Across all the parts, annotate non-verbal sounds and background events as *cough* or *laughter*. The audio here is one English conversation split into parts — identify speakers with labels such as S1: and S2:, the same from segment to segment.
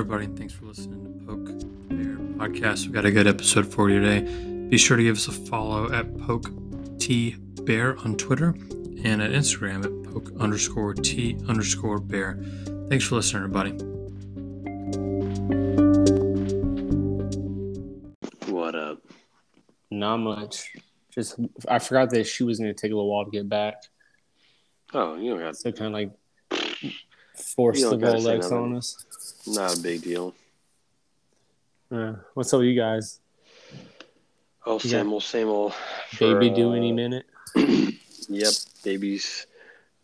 S1: everybody, and thanks for listening to Poke Bear Podcast. We've got a good episode for you today. Be sure to give us a follow at Poke T Bear on Twitter and at Instagram at Poke underscore T underscore Bear. Thanks for listening, everybody.
S2: What up?
S3: Not much. Just I forgot that she was going to take a little while to get back,
S2: Oh, you don't got
S3: so kind of like
S2: force
S3: the
S2: don't
S3: Rolex on us.
S2: Not a big deal.
S3: Uh, what's up with you guys?
S2: Oh,
S3: Yeah.
S2: same old, same old. for,
S3: Baby any
S2: uh,
S3: minute? *clears throat*
S2: Yep, baby's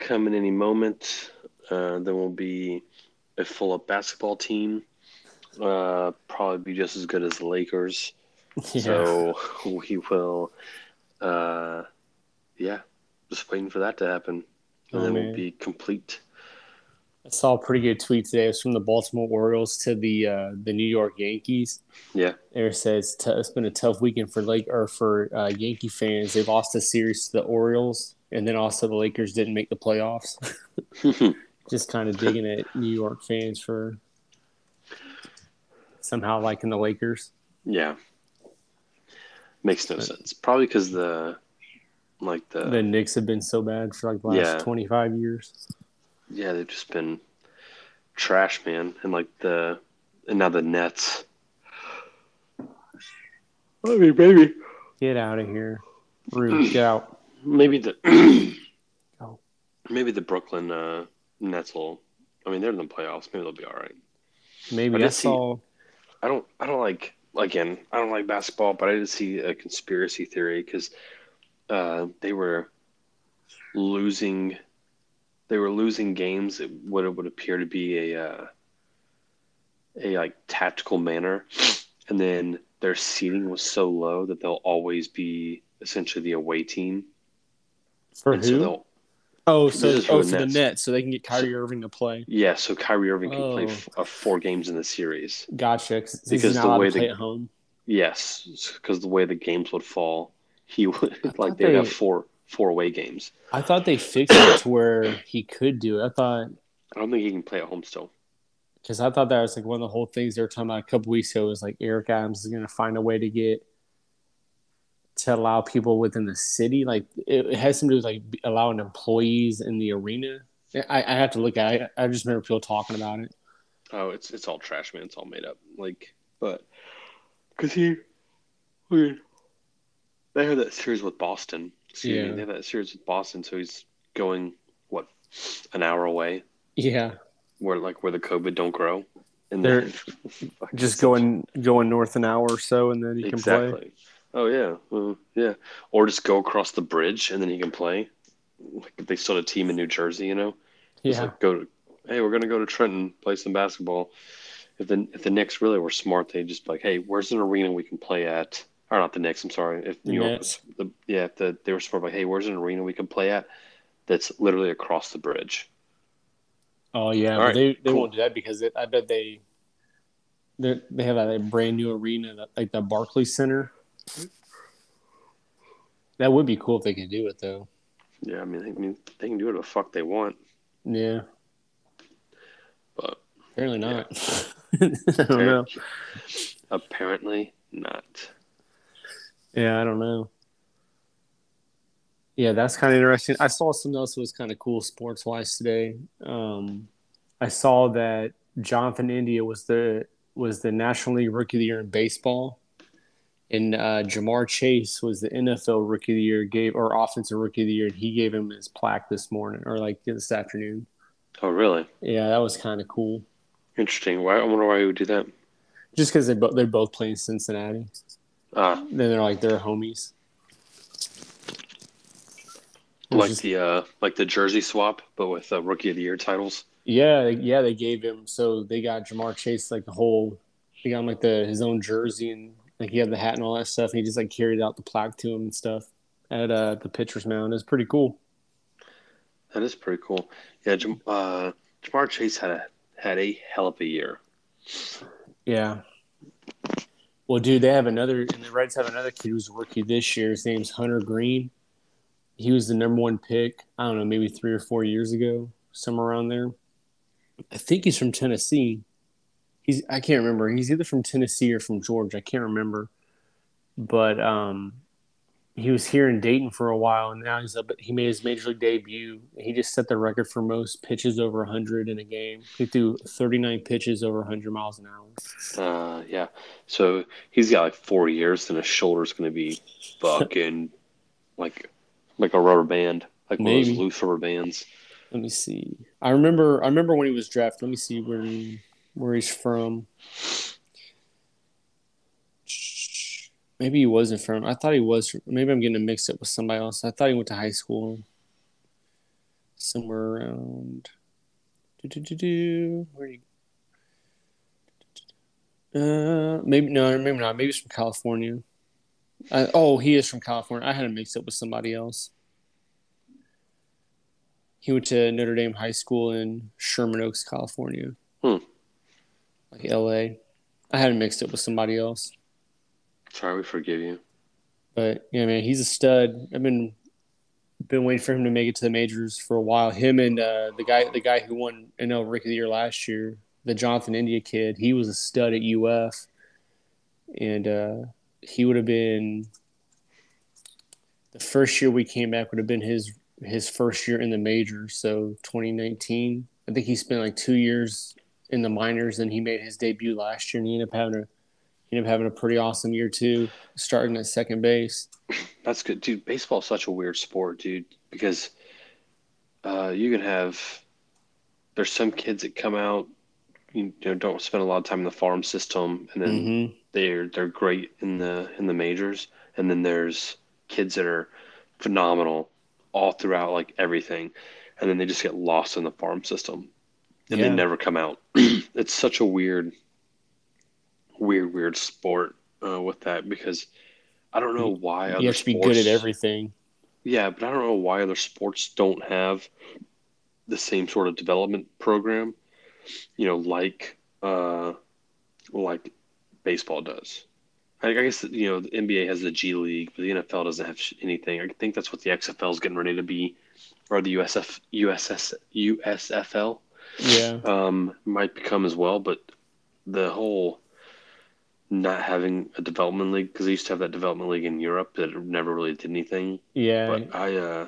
S2: coming any moment. Uh, there will be a full up basketball team. Uh, probably be just as good as the Lakers. *laughs*
S3: Yeah.
S2: So *laughs* we will, uh, yeah, just waiting for that to happen, and
S3: Oh,
S2: then
S3: man.
S2: we'll be complete.
S3: I saw a pretty good tweet today. It was from the Baltimore Orioles to the uh, the New York Yankees.
S2: Yeah.
S3: It says it's been a tough weekend for Lake or for uh, Yankee fans. They lost a series to the Orioles, and then also the Lakers didn't make the playoffs. *laughs* Just kind of digging at New York fans for somehow liking the Lakers.
S2: yeah, makes no sense. Probably because the, like the,
S3: The Knicks have been so bad for like the last
S2: Yeah.
S3: twenty five years.
S2: Yeah, they've just been trash, man, and like the, and now the Nets. I mean, maybe,
S3: Get out of here, Rude. Get out.
S2: maybe the, *clears throat*
S3: Oh.
S2: maybe the Brooklyn uh, Nets will. I mean, they're in the playoffs. Maybe they'll be all right.
S3: Maybe
S2: I
S3: I,
S2: see-
S3: saw.
S2: I don't I don't like again I don't like basketball, but I did see a conspiracy theory because uh, they were losing they were losing games at what it would appear to be a uh, a like tactical manner, and then their seating was so low that they'll always be essentially the away team.
S3: For
S2: And
S3: who?
S2: so they'll
S3: oh, so oh,
S2: the
S3: for the
S2: Nets.
S3: Nets, so they can get Kyrie Irving to play.
S2: yeah, so Kyrie Irving can play
S3: Oh.
S2: f- uh, four games in the series.
S3: Gotcha. Cause
S2: Because
S3: he's not
S2: the way
S3: to play
S2: the-
S3: at home.
S2: Yes, because the way the games would fall, he *laughs* would like they'd have four four away games.
S3: I thought they fixed it to where he could do it. I thought
S2: I don't think he can play at home still.
S3: because I thought that was like one of the whole things they were talking about a couple weeks ago was like Eric Adams is going to find a way to get to allow people within the city. Like it, it has something to do with like allowing employees in the arena. I, I have to look at it. I just remember people talking about it.
S2: Oh, it's it's all trash, man. It's all made up. Like, but because he, I mean, they had that series with Boston. Excuse
S3: Yeah.
S2: me, they had that series with Boston, so he's going what an hour away,
S3: Yeah,
S2: where like where the COVID don't grow. And
S3: They're
S2: then- *laughs*
S3: just going going north an hour or so, and then you can play.
S2: Oh yeah, well, yeah. Or just go across the bridge and then he can play. Like if they still had a team in New Jersey, you know.
S3: Yeah,
S2: like go to, hey, we're gonna go to Trenton, play some basketball. If the if the Knicks really were smart, they'd just be like, hey, where's an arena we can play at? Or not the Knicks, I'm sorry. If New York,
S3: Nets.
S2: the, yeah, if the, they were smart, like, hey, where's an arena we can play at? That's literally across the bridge.
S3: Oh yeah,
S2: right,
S3: they they
S2: cool.
S3: won't do that because it, I bet they they they have a brand new arena that- like the Barclays Center. That would be cool if they could do it though.
S2: Yeah, I mean, they can, they can do whatever the fuck they want,
S3: Yeah,
S2: but
S3: apparently not. *laughs* I don't know.
S2: apparently not.
S3: Yeah, I don't know. Yeah, that's kind of interesting. I saw something else that was kind of cool sports wise today. Um, I saw that Jonathan India was the was the National League Rookie of the Year in baseball, and uh, Ja'Marr Chase was the NFL Rookie of the Year gave or Offensive Rookie of the Year, and he gave him his plaque this morning or like this afternoon.
S2: Oh, really?
S3: Yeah, that was kind of cool.
S2: Interesting. Why? I wonder why he would do that.
S3: Just because they bo- they're both playing Cincinnati,
S2: Ah,
S3: then they're like they're homies.
S2: Like
S3: just-
S2: the uh, like the jersey swap, but with uh, rookie of the year titles.
S3: Yeah, yeah, they gave him so they got Ja'Marr Chase like the whole he got him like the his own jersey and like he had the hat and all that stuff and he just like carried out the plaque to him and stuff at uh the pitcher's mound. It was pretty cool.
S2: That is pretty cool. Yeah, Jam- uh, Ja'Marr Chase had a had a hell of a year.
S3: Yeah. Well, dude, they have another and the Reds have another kid who's a rookie this year. His name's Hunter Greene. He was the number one pick, I don't know, maybe three or four years ago, somewhere around there. I think he's from Tennessee. he's I can't remember. He's either from Tennessee or from Georgia. I can't remember. But um, he was here in Dayton for a while, and now he's up. He made his major league debut. He just set the record for most pitches over 100 in a game. He threw 39 pitches over 100 miles an hour.
S2: Uh, yeah. So he's got like four years, and his shoulder's going to be *laughs* fucking like like a rubber band, like one of those loose rubber bands.
S3: Let me see. I remember. I remember when he was drafted. Let me see where he, where he's from. Maybe he wasn't from. I thought he was. From, maybe I'm getting mixed up with somebody else. I thought he went to high school somewhere around. Where he? Uh, maybe no, maybe not. Maybe he's from California. I, oh, he is from California. I had him mixed up with somebody else. He went to Notre Dame High School in Sherman Oaks, California.
S2: Hmm.
S3: Like LA. I had him mixed up with somebody else.
S2: Sorry, we forgive you.
S3: But yeah, man, he's a stud. I've been been waiting for him to make it to the majors for a while. Him and uh, the guy the guy who won NL Rookie of the Year last year, the Jonathan India kid, he was a stud at UF. And uh, he would have been the first year we came back would have been his his first year in the majors, so 2019. I think he spent like two years in the minors, and he made his debut last year, and he ended up having a ended up having a pretty awesome year too, starting at second base.
S2: That's good, dude. Baseball is such a weird sport, dude, because uh, you can have there's some kids that come out, you know, don't spend a lot of time in the farm system, and then
S3: Mm-hmm.
S2: they're they're great in the in the majors, and then there's kids that are phenomenal all throughout like everything, and then they just get lost in the farm system, and
S3: Yeah.
S2: they never come out. *clears throat* it's such a weird, weird, weird sport uh, with that because I don't know why other
S3: You have to be
S2: sports,
S3: good at everything.
S2: Yeah, but I don't know why other sports don't have the same sort of development program, you know, like uh, like baseball does. I, I guess you know the NBA has the G League, but the NFL doesn't have anything. I think that's what the XFL is getting ready to be, or the USF USS USFL
S3: Yeah.
S2: um, might become as well. But the whole not having a development league because they used to have that development league in Europe that never really did anything.
S3: Yeah.
S2: But I, uh,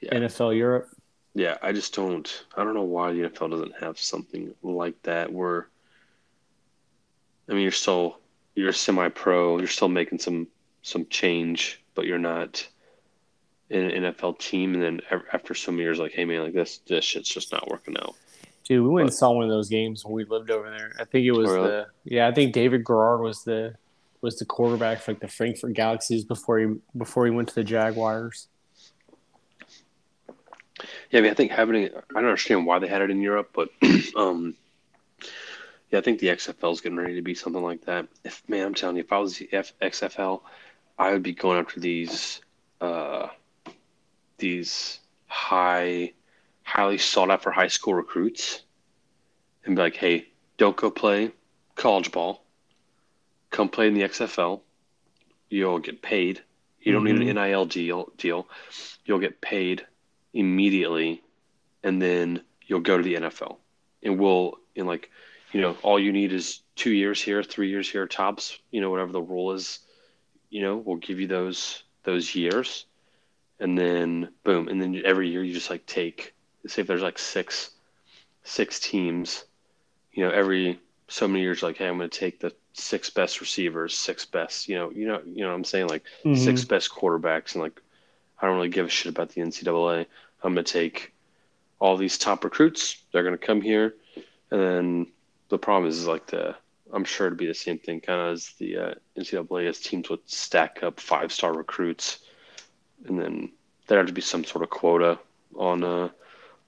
S2: yeah,
S3: NFL Europe.
S2: yeah, I just don't. I don't know why the NFL doesn't have something like that where. I mean, you're still you're semi-pro. You're still making some some change, but you're not an NFL team. And then af- after some years, like, hey man, like this this shit's just not working out.
S3: Dude, we went and saw one of those games when we lived over there. I think it was
S2: Really?
S3: the yeah, I think David Garrard was the was the quarterback for like the Frankfurt Galaxies before he before he went to the Jaguars.
S2: Yeah, I mean, I think having it, I don't understand why they had it in Europe, but *clears throat* um, yeah, I think the XFL is getting ready to be something like that. If man, I'm telling you, if I was the F- XFL, I would be going after these uh, these high, highly sought after high school recruits, and be like, hey, don't go play college ball. Come play in the XFL. You'll get paid. You don't need an mm-hmm. NIL deal. Deal. You'll get paid immediately, and then you'll go to the NFL. And we'll, in like, you know, all you need is two years here, three years here, tops. You know, whatever the rule is. You know, we'll give you those those years, and then boom, and then every year you just like take. Say if there's like six six teams, you know, every so many years, like, hey, I'm going to take the six best receivers, six best, you know, you know, you know, what I'm saying like six best quarterbacks, and like, I don't really give a shit about the NCAA. I'm going to take all these top recruits. They're going to come here, and then the problem is, is like the I'm sure it'd be the same thing kind of as the uh, NCAA as teams would stack up five star recruits, and then there'd have to be some sort of quota on uh,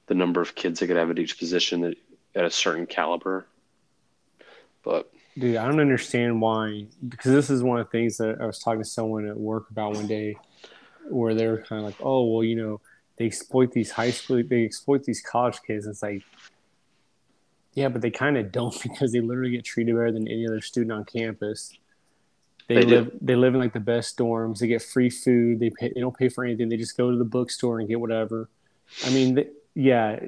S2: the number of kids they could have at each position at a certain caliber. But
S3: Dude, I don't understand why because this is one of the things that I was talking to someone at work about one day where they were kind of like, Oh, well, you know, they exploit these high school they exploit these college kids. It's like Yeah, but they kind of don't *laughs* because they literally get treated better than any other student on campus. They,
S2: They do.
S3: live they live in like the best dorms. They get free food. They pay they don't pay for anything. They just go to the bookstore and get whatever. I mean, they, Yeah,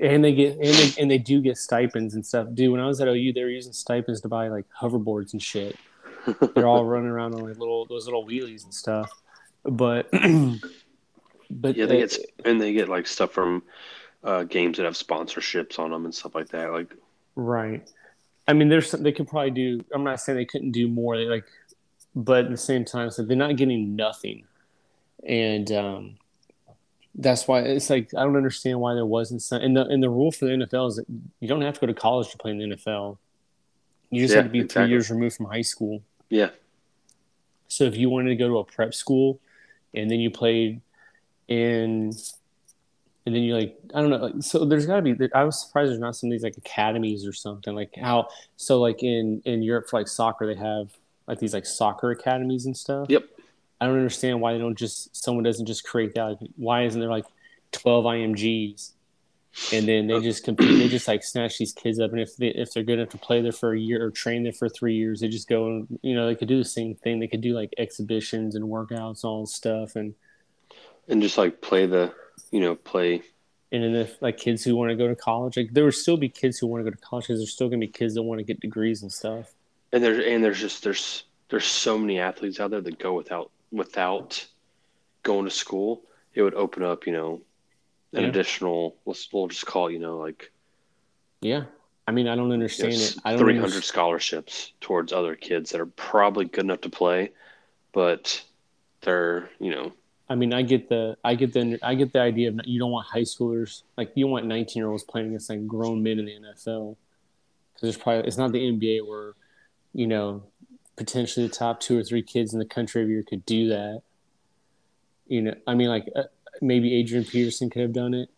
S3: and they get and they and they do get stipends and stuff. Dude, when I was at OU, they were using stipends to buy like hoverboards and shit. They're all running around on like little those little wheelies and stuff. But *clears throat* but
S2: Yeah, they
S3: uh,
S2: get and they get like stuff from uh, games that have sponsorships on them and stuff like that. Like
S3: Right. I mean, there's some, they could probably do. I'm not saying they couldn't do more. They like, but at the same time, so they're not getting nothing, and um, that's why it's like I don't understand why there wasn't some. And the and the rule for the NFL is that you don't have to go to college to play in the NFL. You just
S2: Yeah,
S3: have to be
S2: exactly.
S3: three years removed from high school.
S2: yeah,
S3: So if you wanted to go to a prep school, and then you played in, and then you like I don't know, like so there's got to be. I was surprised there's not some of these like academies or something like how so like in in Europe for like soccer they have like these like soccer academies and stuff.
S2: Yep.
S3: I don't understand why they don't just someone doesn't just create that. Like, why isn't there like twelve IMGs? And then they just compete. They just like snatch these kids up, and if they if they're good enough to play there for a year or train there for three years, they just go and you know they could do the same thing. They could do like exhibitions and workouts, and all this stuff, and
S2: and just like play the you know play
S3: and then if like kids who want to go to college, like there would still be kids who want to go to college because there's still gonna be kids that want to get degrees and stuff.
S2: and there's and there's just there's there's so many athletes out there that go without without going to school. It would open up you know an
S3: Yeah.
S2: additional let's we'll just call it you know like
S3: Yeah, I mean I don't understand it. I don't
S2: three hundred
S3: understand-
S2: scholarships towards other kids that are probably good enough to play, but they're you know
S3: I mean, I get the, I get the, I get the idea of you don't want high schoolers, like you want 19 year olds playing against like grown men in the NFL, because there's probably it's not the NBA where, you know, potentially the top two or three kids in the country every year could do that. You know, I mean, like uh, maybe Adrian Peterson could have done it,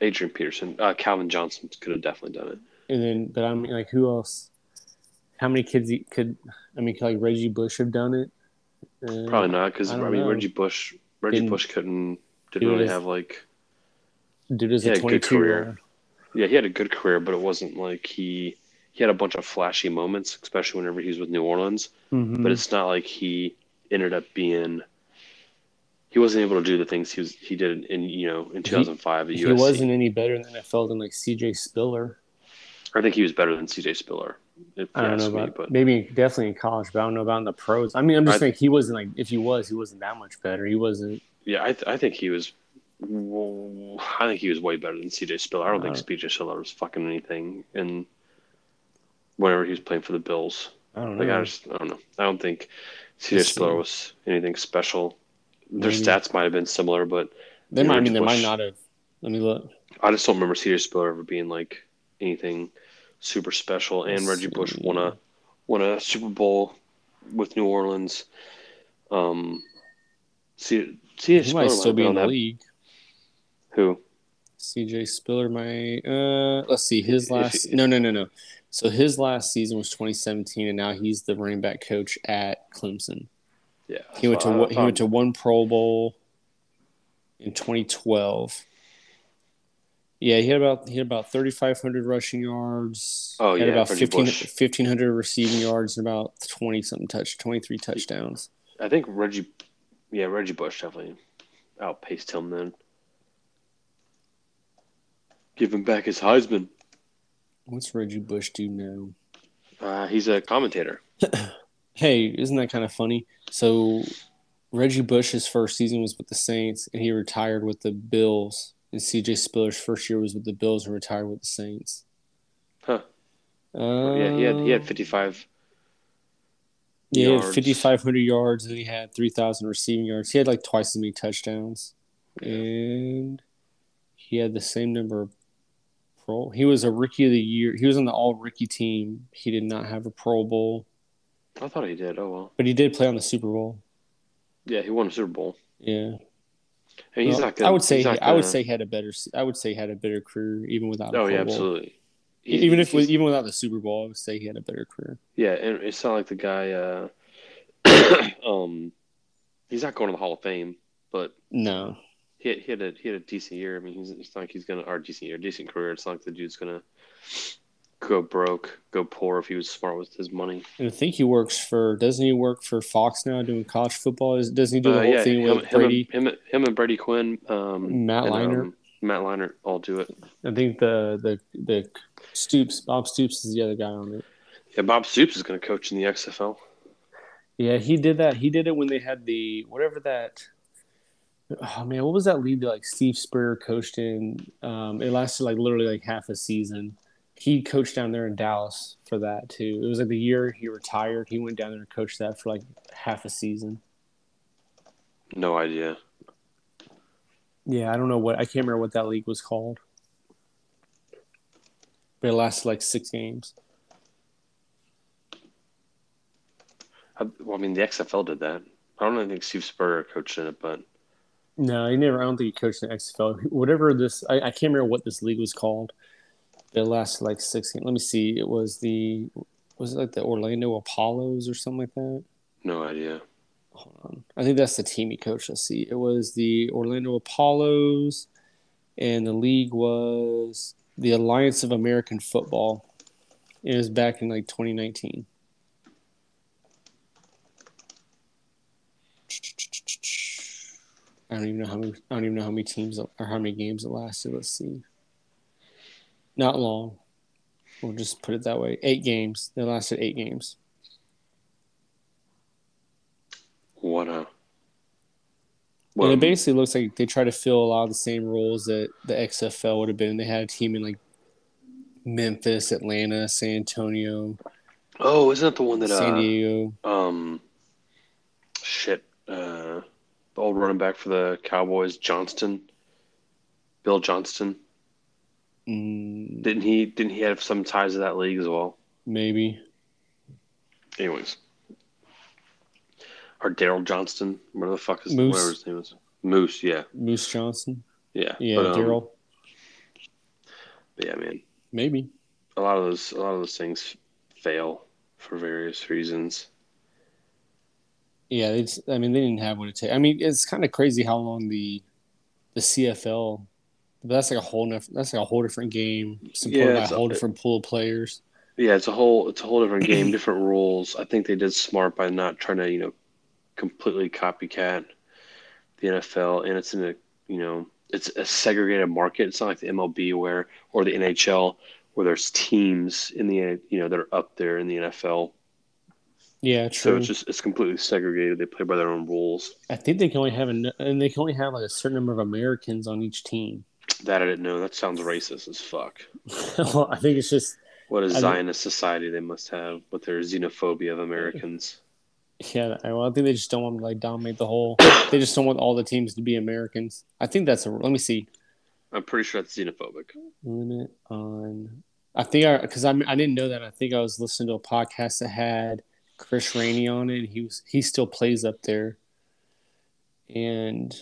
S2: Adrian Peterson, uh, Calvin Johnson could have definitely done it.
S3: and then, but I mean, like who else? How many kids could? I mean, could like Reggie Bush have done it? Uh,
S2: Probably not because
S3: I
S2: I, mean
S3: know.
S2: Reggie Bush Reggie
S3: Didn't
S2: Bush couldn't didn't really have like
S3: Dude is a
S2: had a good
S3: 22 year
S2: career. yeah he had a good career but it wasn't like he he had a bunch of flashy moments especially whenever he was with New Orleans
S3: Mm-hmm.
S2: but it's not like he ended up being he wasn't able to do the things he was he did in you know in 2005 at
S3: he
S2: USC.
S3: wasn't any better in the NFL than like CJ Spiller.
S2: I think he was better than CJ Spiller.
S3: I don't know
S2: ask me,
S3: about
S2: but
S3: maybe definitely in college, but I don't know about in the pros. I mean, I'm just
S2: I-
S3: saying he wasn't like if he was, he wasn't that much better. He wasn't.
S2: yeah, I, th- I think he was. I think he was way better than CJ Spiller. I don't think
S3: Uh,
S2: CJ Spiller was fucking anything. And whenever he was playing for the Bills,
S3: I don't
S2: like
S3: know.
S2: I just I don't know. I don't think CJ Spiller was anything special. Their
S3: Maybe.
S2: stats might have been similar, but
S3: they might. I mean, they might not have. Let me look.
S2: I just don't remember CJ Spiller ever being like anything super special. And
S3: Let's
S2: Reggie Bush won a won a Super Bowl with New Orleans. Um, C- CJ Spiller
S3: might still
S2: have
S3: be
S2: been
S3: in the
S2: that-
S3: league.
S2: Who?
S3: CJ Spiller might. Uh, let's see. His last.
S2: if-
S3: no, no, no, no. So his last season was 2017, and now he's the running back coach at Clemson.
S2: Yeah,
S3: He went to one- he went to one Pro Bowl in 2012. Yeah, he had about he had about 3,500 rushing yards.
S2: Oh,
S3: had
S2: yeah,
S3: about
S2: Reggie
S3: 15,
S2: Bush.
S3: 1,500 receiving yards and about 20 something touch, 23 touchdowns.
S2: I think Reggie, yeah, Reggie Bush definitely outpaced him then. Give him back his Heisman.
S3: What's Reggie Bush do now?
S2: Uh, he's a commentator. *clears throat*
S3: Hey, isn't that kind of funny? So Reggie Bush's first season was with the Saints, and he retired with the Bills. And CJ Spiller's first year was with the Bills and retired with the Saints.
S2: Huh.
S3: Uh,
S2: yeah, he had he had 55.
S3: Yeah, he had
S2: yards.
S3: 5,500 yards and he had 3,000 receiving yards. He had like twice as many touchdowns. And he had the same number of pro. He was a rookie of the year. He was on the all rookie team. He did not have a Pro Bowl,
S2: I thought he did. Oh well.
S3: but he did play on the Super Bowl.
S2: Yeah, he won a Super Bowl.
S3: Yeah.
S2: And he's
S3: Well,
S2: not good.
S3: I would say
S2: not
S3: I would say he had a better I would say he had a better career even without a
S2: Oh
S3: Pro
S2: yeah,
S3: Bowl.
S2: absolutely. He-
S3: even if even without the Super Bowl, I would say he had a better career.
S2: yeah, and it's not like the guy. Uh, *coughs* um, he's not going to the Hall of Fame, but
S3: No.
S2: He had, he had a he had a decent year. I mean, he's it's not like he's gonna or decent year, decent career. It's not like the dude's gonna go broke, go poor if he was smart with his money.
S3: And I think he works for doesn't he work for Fox now doing college football? Is doesn't he do the
S2: Uh,
S3: whole
S2: yeah,
S3: thing
S2: him,
S3: with
S2: him,
S3: Brady?
S2: and, him, him and Brady Quinn, um,
S3: Matt
S2: and, um, Matt Leinart all do it.
S3: I think the the the Stoops Bob Stoops is the other guy on it.
S2: Yeah, Bob Stoops is going to coach in the XFL.
S3: Yeah, he did that. He did it when they had the whatever that. Oh man, what was that league that like Steve Spurrier coached in? Um, it lasted like literally like half a season. He coached down there in Dallas for that too. It was like the year he retired. He went down there and coached that for like half a season.
S2: No idea.
S3: Yeah, I don't know what I can't remember what that league was called, but it lasted like six games.
S2: I, well, I mean, the XFL did that. I don't even think Steve Spurrier coached in it, but
S3: No, he never. I don't think he coached in XFL. Whatever this, I, I can't remember what this league was called. It lasted like six. Let me see. It was the was it like the Orlando Apollos or something like that?
S2: no idea.
S3: Hold on. I think that's the team he coached. Let's see. It was the Orlando Apollos, and the league was the Alliance of American Football. It was back in like 2019. I don't even know how many. I don't even know how many teams or how many games it lasted. Let's see. Not long. We'll just put it that way. Eight games. They lasted eight games.
S2: What a. Well,
S3: it basically looks like they try to fill a lot of the same roles that the XFL would have been. They had a team in like Memphis, Atlanta, San Antonio,
S2: oh, isn't that the one that
S3: San
S2: uh, um, shit, uh, the old running back for the Cowboys, Johnston, Bill Johnston.
S3: Mm,
S2: Didn't he? Didn't he have some ties to that league as well?
S3: maybe.
S2: Anyways, or Daryl Johnston, whatever the fuck is
S3: Moose.
S2: whatever his name is. Moose, yeah,
S3: Moose Johnson.
S2: yeah,
S3: Yeah,
S2: But, um,
S3: Daryl.
S2: Yeah, man.
S3: Maybe.
S2: A lot of those, a lot of those things fail for various reasons.
S3: Yeah, it's. I mean, they didn't have what it takes. I mean, it's kind of crazy how long the the CFL. But that's like a whole. Nef- that's like a whole different game, supported
S2: Yeah,
S3: by a
S2: it's a-
S3: whole different pool of players.
S2: Yeah, it's a whole, it's a whole different *clears throat* game, different rules. I think they did smart by not trying to, you know, completely copycat the NFL, and it's in a, you know, it's a segregated market. It's not like the MLB where or the NHL where there's teams in the, you know, that are up there in the NFL.
S3: Yeah, true.
S2: So it's just it's completely segregated. They play by their own rules.
S3: I think they can only have an, and they can only have like a certain number of Americans on each team.
S2: That I didn't know. That sounds racist as fuck. *laughs*
S3: well, I think it's just
S2: What a
S3: I
S2: Zionist society they must have with their xenophobia of Americans. *laughs*
S3: yeah. I- Well, I think they just don't want to like dominate the whole. *coughs* they just don't want all the teams to be Americans. I think that's a. Let me see.
S2: I'm pretty sure that's xenophobic.
S3: Limit on. I think I because I I didn't know that. I think I was listening to a podcast that had Chris Rainey on it. He was he still plays up there, and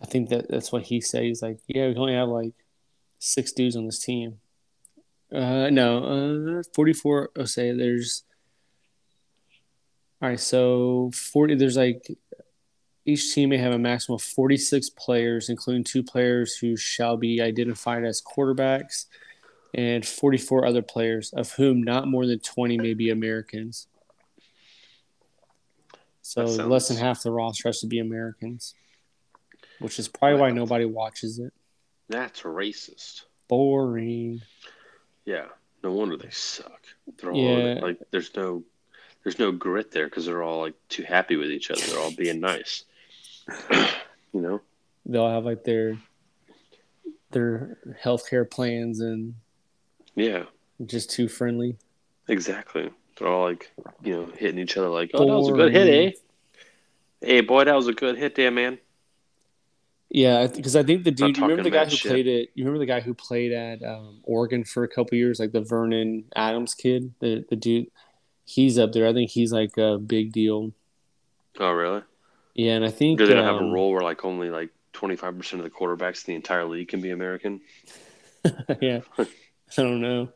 S3: I think that that's what he said. He's like, yeah, we only have like six dudes on this team. Uh, no, uh, forty-four. Oh, say there's. All right, so forty. There's like each team may have a maximum of 46 players, including two players who shall be identified as quarterbacks, and 44 other players, of whom not more than 20 may be Americans. So
S2: sounds-
S3: less than half the roster has to be Americans, which is probably why nobody watches it.
S2: That's racist.
S3: Boring.
S2: Yeah, no wonder they suck. They're all
S3: Yeah.
S2: like, there's no, there's no grit there because they're all like too happy with each other. They're all being *laughs* nice. you know,
S3: They'll have like their their healthcare plans and
S2: yeah,
S3: just too friendly.
S2: exactly. They're all like, you know, hitting each other like, oh, that was a good hit, eh? Hey, boy, that was a good hit there, man.
S3: Yeah, because I think the dude. You remember the guy who
S2: shit.
S3: played it? You remember the guy who played at um, Oregon for a couple years, like the Vernon Adams kid. The the dude, he's up there. I think he's like a big deal.
S2: Oh, really?
S3: Yeah, and I think
S2: Do they not have a
S3: um,
S2: rule where like only like 25% of the quarterbacks in the entire league can be American? *laughs*
S3: yeah, *laughs* *laughs* I don't know.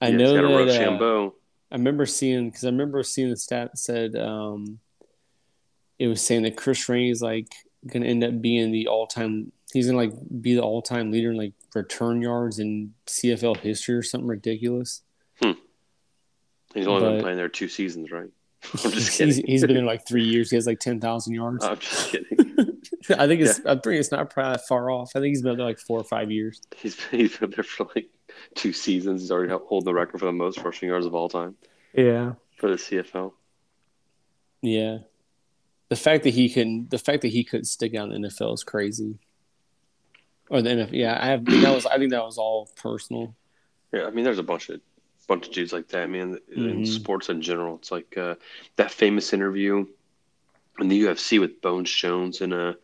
S3: I
S2: Yeah,
S3: know
S2: it's got a
S3: that. Uh, I remember seeing because I remember seeing the stat that said um, it was saying that Chris Rainey's like gonna end up being the all time. He's gonna like be the all time leader in like return yards in CFL history or something ridiculous.
S2: He's only
S3: but-
S2: been playing there two seasons, right? *laughs* I'm just
S3: he's, he's been in like three years. He has like ten thousand yards.
S2: I'm just *laughs* kidding.
S3: I think it's. I think it's not probably far off. I think he's been there like four or five years.
S2: He's he's been there for like two seasons. He's already holding the record for the most rushing yards of all time
S3: Yeah.
S2: for the CFL.
S3: Yeah. The fact that he couldn't, the fact that he couldn't stick out in the NFL is crazy. Or the NFL, yeah. I have that was. I think that was all personal.
S2: Yeah, I mean, there's a bunch of bunch of dudes like that, man. In
S3: Mhm.
S2: sports in general, it's like uh, that famous interview in the UFC with Bones Jones and uh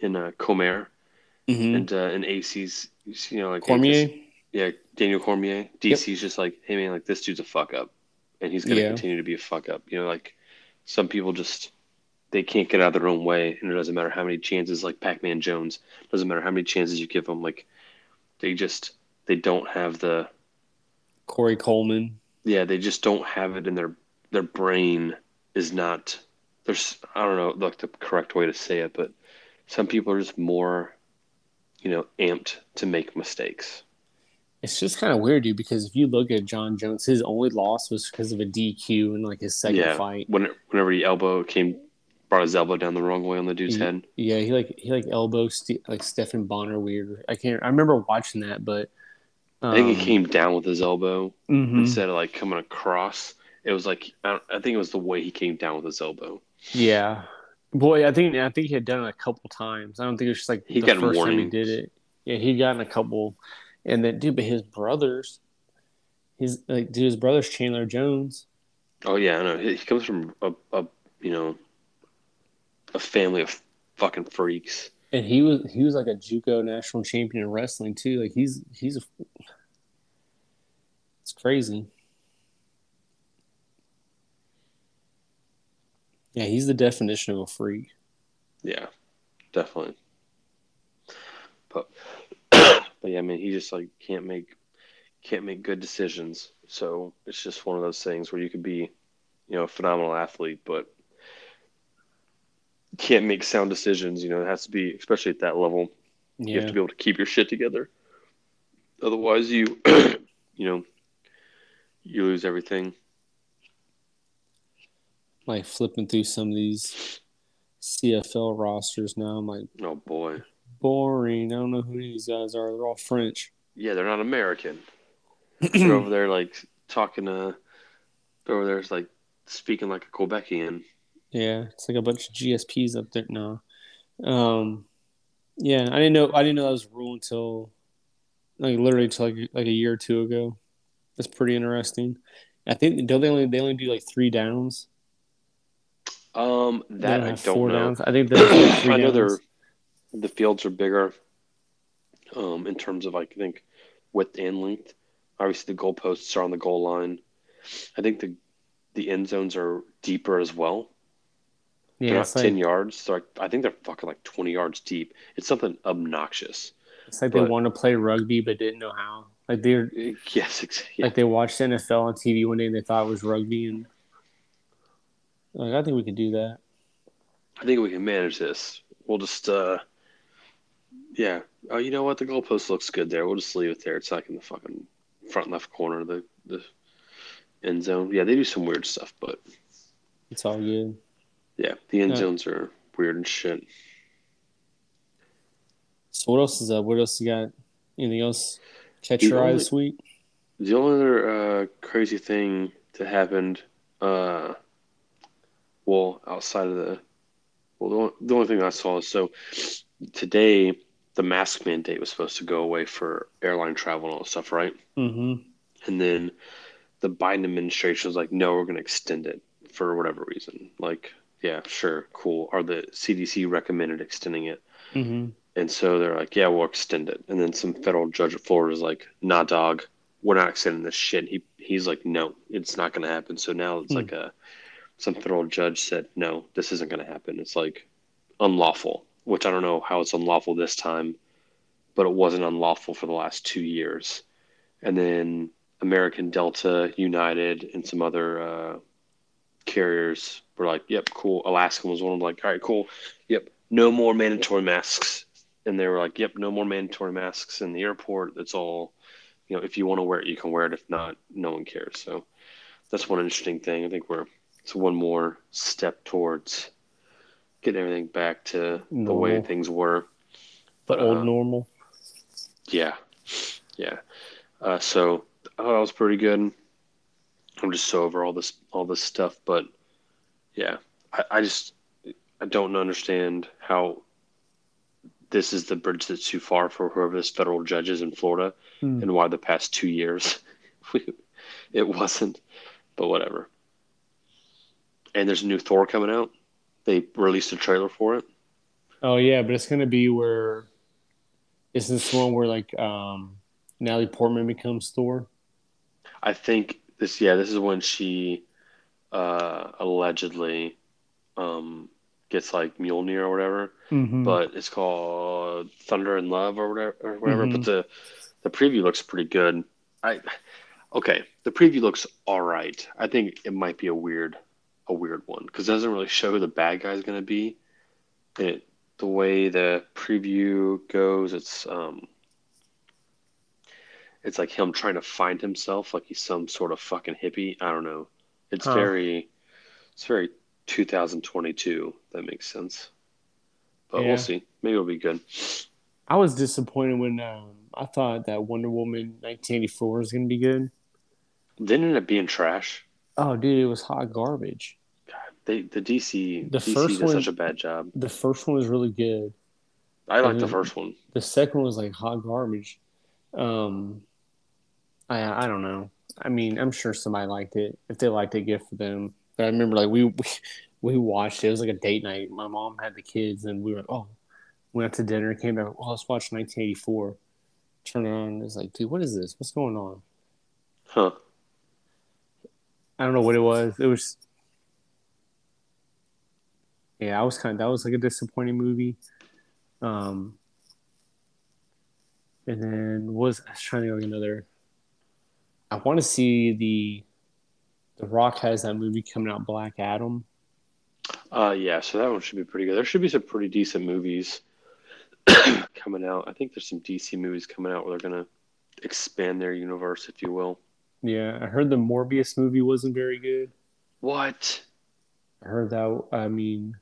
S2: in uh, Comer
S3: Mm-hmm.
S2: and uh, and AC's, you know, like
S3: Cormier.
S2: yeah, Daniel Cormier. DC's just like, hey man, like this dude's a fuck up, and he's gonna
S3: Yeah.
S2: continue to be a fuck up. You know, like some people just they can't get out of their own way, and it doesn't matter how many chances, like Pac-Man Jones, doesn't matter how many chances you give them, like they just they don't have the
S3: Corey Coleman.
S2: yeah, they just don't have it in their their brain is not there's I don't know like the correct way to say it, but some people are just more you know amped to make mistakes.
S3: It's just kind of weird, dude. Because if you look at John Jones, his only loss was because of a DQ in like his second
S2: yeah,
S3: fight.
S2: when whenever he elbow came brought his elbow down the wrong way on the dude's
S3: Yeah.
S2: head.
S3: Yeah, he like he like elbow Ste- like Stephan Bonnar weird. I can't. I remember watching that, but
S2: I think
S3: um,
S2: he came down with his elbow
S3: mhm.
S2: instead of like coming across. It was like I, don't, I think it was the way he came down with his elbow.
S3: Yeah, boy, I think I think he had done it a couple times. I don't think it was just like
S2: He
S3: the
S2: got
S3: first time he did it. Yeah, he gotten a couple, and then dude, but his brothers, his like dude, his brother's Chandler Jones.
S2: Oh yeah, I know. He, he comes from a, a you know a family of fucking freaks.
S3: And he was he was like a JUCO national champion in wrestling too. Like he's he's a it's crazy. Yeah, he's the definition of a freak.
S2: Yeah, definitely. But but yeah, I mean, he just like can't make can't make good decisions. So it's just one of those things where you could be, you know, a phenomenal athlete, but can't make sound decisions. You know, it has to be, especially at that level, you have to be able to keep your shit together. Otherwise, you *clears throat* you know you lose everything.
S3: like flipping through some of these CFL rosters now. I'm like
S2: Oh boy,
S3: boring. I don't know who these guys are. They're all French.
S2: yeah, they're not American. *clears throat* they're over there like talking to they're over there's like speaking like a Quebecian.
S3: Yeah, it's like a bunch of GSPs up there now. Um, yeah, I didn't know. I didn't know that was a rule until like literally till like like a year or two ago. That's pretty interesting. I think don't they only they only do like three downs?
S2: Um, that
S3: don't
S2: I don't
S3: four
S2: know.
S3: downs. I think there's *clears throat* like three
S2: I know
S3: downs.
S2: they're the fields are bigger, um, in terms of I think width and length. Obviously, the goalposts are on the goal line. I think the the end zones are deeper as well. They're
S3: Yeah,
S2: not
S3: like,
S2: ten yards. They're like, I think they're fucking like twenty yards deep. It's something obnoxious.
S3: it's like they want to play rugby but didn't know how. Like they're
S2: Yes, ex- yeah.
S3: like they watched NFL on TV one day and they thought it was rugby and like I think we could do that.
S2: I think we can manage this. We'll just, uh, yeah. Oh, you know what? The goalpost looks good there. We'll just leave it there. It's like in the fucking front left corner of the, the end zone. Yeah, they do some weird stuff, but
S3: It's all good.
S2: yeah, the end
S3: Yeah.
S2: zones are weird and shit.
S3: So what else is up? What else you got? Anything else catch
S2: The
S3: your eye this week?
S2: The only other uh, crazy thing that happened, uh, well, outside of the, well, the only, the only thing I saw is so today the mask mandate was supposed to go away for airline travel and all that stuff, right?
S3: Mm-hmm.
S2: And then the Biden administration was like, no, we're going to extend it for whatever reason. Like, yeah, sure, cool. Or the CDC recommended extending it.
S3: Mm-hmm.
S2: And so they're like, yeah, we'll extend it. And then some federal judge of Florida is like, nah, dog, we're not extending this shit. He he's like, no, it's not going to happen. So now it's
S3: Hmm.
S2: like a some federal judge said, no, this isn't going to happen. It's like unlawful, which I don't know how it's unlawful this time, but it wasn't unlawful for the last two years. And then American Delta, United, and some other uh, carriers were like, yep, cool. Alaskan was one of them, like, all right, cool. Yep, no more mandatory masks. And they were like, yep, no more mandatory masks in the airport. It's all, you know, if you want to wear it, you can wear it. If not, no one cares. So that's one interesting thing. I think we're it's one more step towards getting everything back to the way things were.
S3: The
S2: But,
S3: old
S2: uh,
S3: normal.
S2: Yeah, yeah. Uh, so oh, that was pretty good. I'm just so over all this all this stuff, but yeah, I, I just I don't understand how this is the bridge that's too far for whoever this federal judge is in Florida,
S3: Hmm.
S2: and why the past two years *laughs* it wasn't. But whatever. And there's a new Thor coming out. They released a trailer for it.
S3: Oh yeah, but it's gonna be where is this one where like um Natalie Portman becomes Thor?
S2: I think this yeah, this is when she uh allegedly um gets like Mjolnir or whatever.
S3: Mm-hmm.
S2: But it's called Thunder and Love or whatever or whatever.
S3: Mhm.
S2: But the the preview looks pretty good. I okay, the preview looks all right. I think it might be a weird a weird one because it doesn't really show who the bad guy is gonna be. It the way the preview goes, it's um it's like him trying to find himself like he's some sort of fucking hippie. I don't know. It's
S3: Huh.
S2: very it's very 2022. That makes sense. But
S3: Yeah.
S2: we'll see. Maybe it'll be good.
S3: I was disappointed when um, I thought that Wonder Woman 1984 was gonna be good.
S2: Didn't end up being trash.
S3: Oh, dude, it was hot garbage.
S2: God, they the DC
S3: The
S2: DC
S3: first
S2: did
S3: one-
S2: such a bad job.
S3: The first one was really good.
S2: I like the first one.
S3: The second one was like hot garbage. Um, I I don't know. I mean, I'm sure somebody liked it. If they liked it, good for them. But I remember like we we, we watched it. It was like a date night. My mom had the kids, and we were like, oh, went out to dinner, came back. Well, let's watch 1984. Turn it on. It's like, dude, what is this? What's going on?
S2: Huh.
S3: I don't know what it was. It was. Yeah, I was kind of that was like a disappointing movie. Um, and then was I was trying to go another. I want to see the. The Rock has that movie coming out, Black Adam.
S2: Uh yeah, so that one should be pretty good. There should be some pretty decent movies *coughs* coming out. I think there's some DC movies coming out where they're gonna expand their universe, if you will.
S3: Yeah, I heard the Morbius movie wasn't very good.
S2: What?
S3: I heard that. I mean,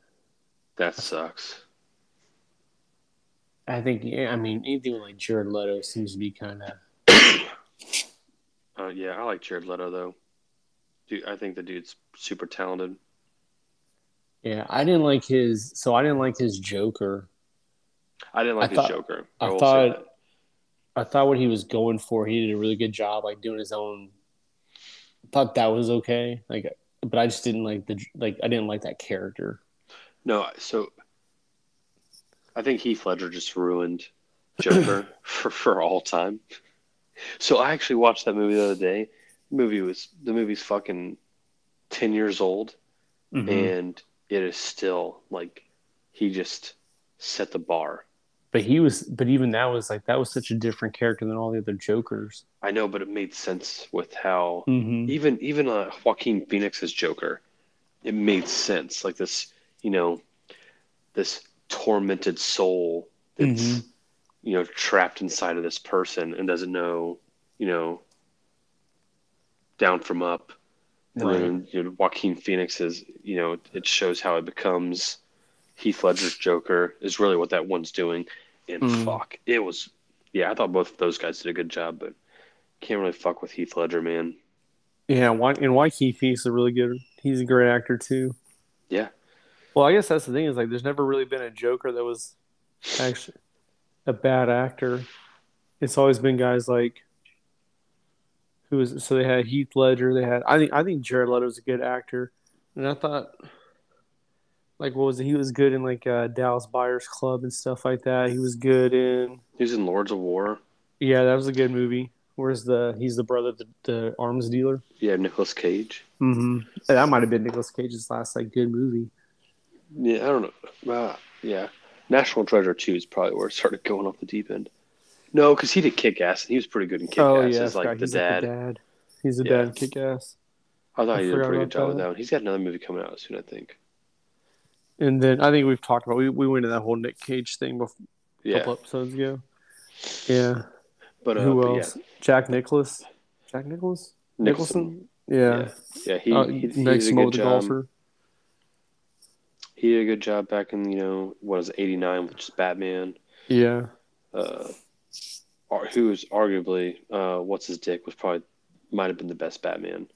S2: That sucks.
S3: I think. Yeah, I mean, anything like Jared Leto seems to be kind of. *coughs*
S2: Uh, yeah, I like Jared Leto though. Dude, I think the dude's super talented.
S3: Yeah, I didn't like his. So I didn't like his Joker.
S2: I didn't like
S3: I
S2: his
S3: thought-
S2: Joker.
S3: I
S2: say
S3: thought-. I thought what he was going for, he did a really good job, like doing his own. Thought that was okay, like, but I just didn't like the like. I didn't like that character.
S2: No, so I think Heath Ledger just ruined Joker *laughs* for, for all time. So I actually watched that movie the other day. The movie was the movie's fucking ten years old,
S3: Mm-hmm.
S2: and it is still like he just set the bar.
S3: But he was, but even that was like that was such a different character than all the other Jokers.
S2: I know, but it made sense with how
S3: Mm-hmm.
S2: even even uh, Joaquin Phoenix's Joker, it made sense. Like this, you know, this tormented soul that's
S3: Mhm.
S2: you know trapped inside of this person and doesn't know, you know, down from up. And
S3: Right.
S2: then you know, Joaquin Phoenix is, you know, it shows how it becomes Heath Ledger's Joker is really what that one's doing. And
S3: Mm.
S2: fuck, it was, yeah, I thought both of those guys did a good job, but can't really fuck with Heath Ledger, man.
S3: Yeah, why, and why Keith is a really good. He's a great actor too.
S2: Yeah.
S3: Well, I guess that's the thing is like, there's never really been a Joker that was actually a bad actor. It's always been guys like who was so they had Heath Ledger. They had I think I think Jared Leto's a good actor, and I thought like what was it? He was good in like uh, Dallas Buyers Club and stuff like that. He was good in
S2: He was in Lords of War.
S3: yeah, that was a good movie. Where's the he's the brother of the, the arms dealer.
S2: Yeah, Nicolas Cage.
S3: Mm-hmm. That might have been Nicolas Cage's last like good movie.
S2: Yeah, I don't know. Uh, yeah, National Treasure Two is probably where it started going off the deep end. No, because he did Kick Ass. and He was pretty good in Kick Ass
S3: oh yeah,
S2: as like
S3: forgot.
S2: the
S3: he's
S2: dad.
S3: like the dad. He's a
S2: Yeah.
S3: dad Kick Ass.
S2: I thought
S3: I
S2: he did a pretty good job with
S3: that
S2: one. He's got another movie coming out soon, I think.
S3: And then I think we've talked about we, we went into that whole Nick Cage thing before, a couple episodes ago. Yeah.
S2: but uh,
S3: Who
S2: but
S3: else? Jack Nicholas. Jack Nicholas.
S2: Yeah, Nicholson.
S3: Yeah.
S2: Yeah, yeah, he,
S3: Oh,
S2: he, he
S3: next
S2: did a good job.
S3: golfer.
S2: he did a good job back in you know what is eighty nine, which is Batman.
S3: Yeah.
S2: Uh, who was arguably uh, what's his dick was probably might have been the best Batman.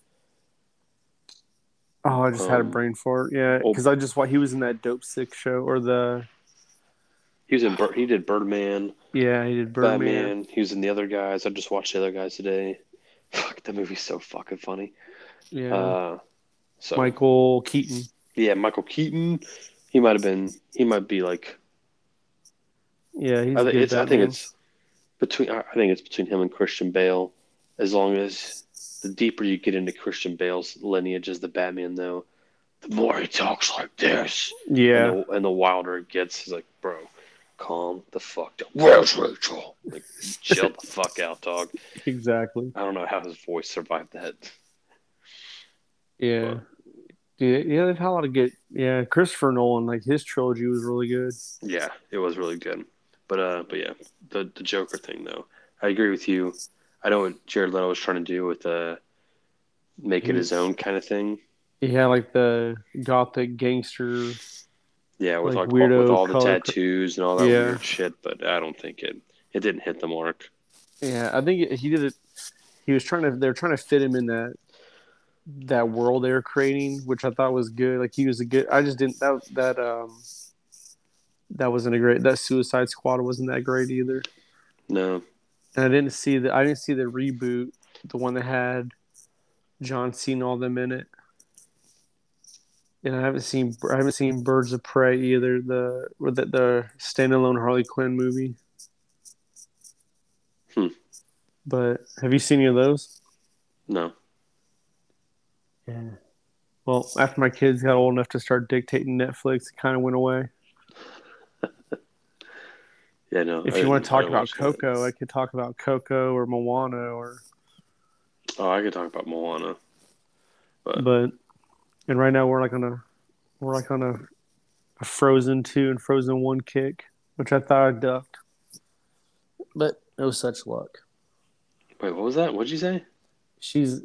S3: Oh, I just had a
S2: Um,
S3: brain fart. Yeah,
S2: oh.
S3: because I just he was in that Dopesick show or the
S2: He was in he did Birdman,
S3: yeah he did Birdman.
S2: Batman. He was in the other guys. I just watched the other guys today. *laughs* Fuck, that movie's so fucking funny.
S3: Yeah,
S2: Uh, so
S3: Michael Keaton.
S2: yeah, Michael Keaton. He might have been. He might be like.
S3: Yeah, he's
S2: I, it's, I think it's between. I think it's between him and Christian Bale. As long as the deeper you get into Christian Bale's lineage as the Batman, though, the more he talks like this,
S3: yeah.
S2: and, the, and the wilder it gets. He's like, bro, calm the fuck down. Where's Rachel? Like, chill the fuck out, dog. *laughs*
S3: Exactly.
S2: I don't know how his voice survived that.
S3: Yeah. Dude, yeah, they've had a lot of good. Yeah, Christopher Nolan, like his trilogy was really good.
S2: Yeah, it was really good. But uh, but yeah, the the Joker thing though, I agree with you. I know what Jared Leto was trying to do with uh, make it his own kind of thing.
S3: He had like the gothic gangster.
S2: Yeah, with
S3: Like
S2: like, all, with all the
S3: color-
S2: tattoos and all that
S3: Yeah.
S2: weird shit. But I don't think it it didn't hit the mark.
S3: Yeah, I think he did it. He was trying to. They're trying to fit him in that that world they were creating, which I thought was good. Like he was a good. I just didn't that that um that wasn't a great. That Suicide Squad wasn't that great either.
S2: No,
S3: And I didn't see the. I didn't see the reboot, the one that had John Cena all them in it. And I haven't seen. I haven't seen Birds of Prey either. The or the, the standalone Harley Quinn movie.
S2: Hmm.
S3: But have you seen any of those?
S2: no.
S3: Yeah. Well, after my kids got old enough to start dictating Netflix, it kind of went away.
S2: Yeah, no.
S3: If
S2: I
S3: you want to talk about
S2: watch that.
S3: Coco, I could talk about Coco or Moana or
S2: oh, I could talk about Moana. But,
S3: but and right now we're like on a we're like on a, a Frozen two and Frozen one kick, which I thought I ducked, but no such luck.
S2: wait, what was that? What'd you say?
S3: She's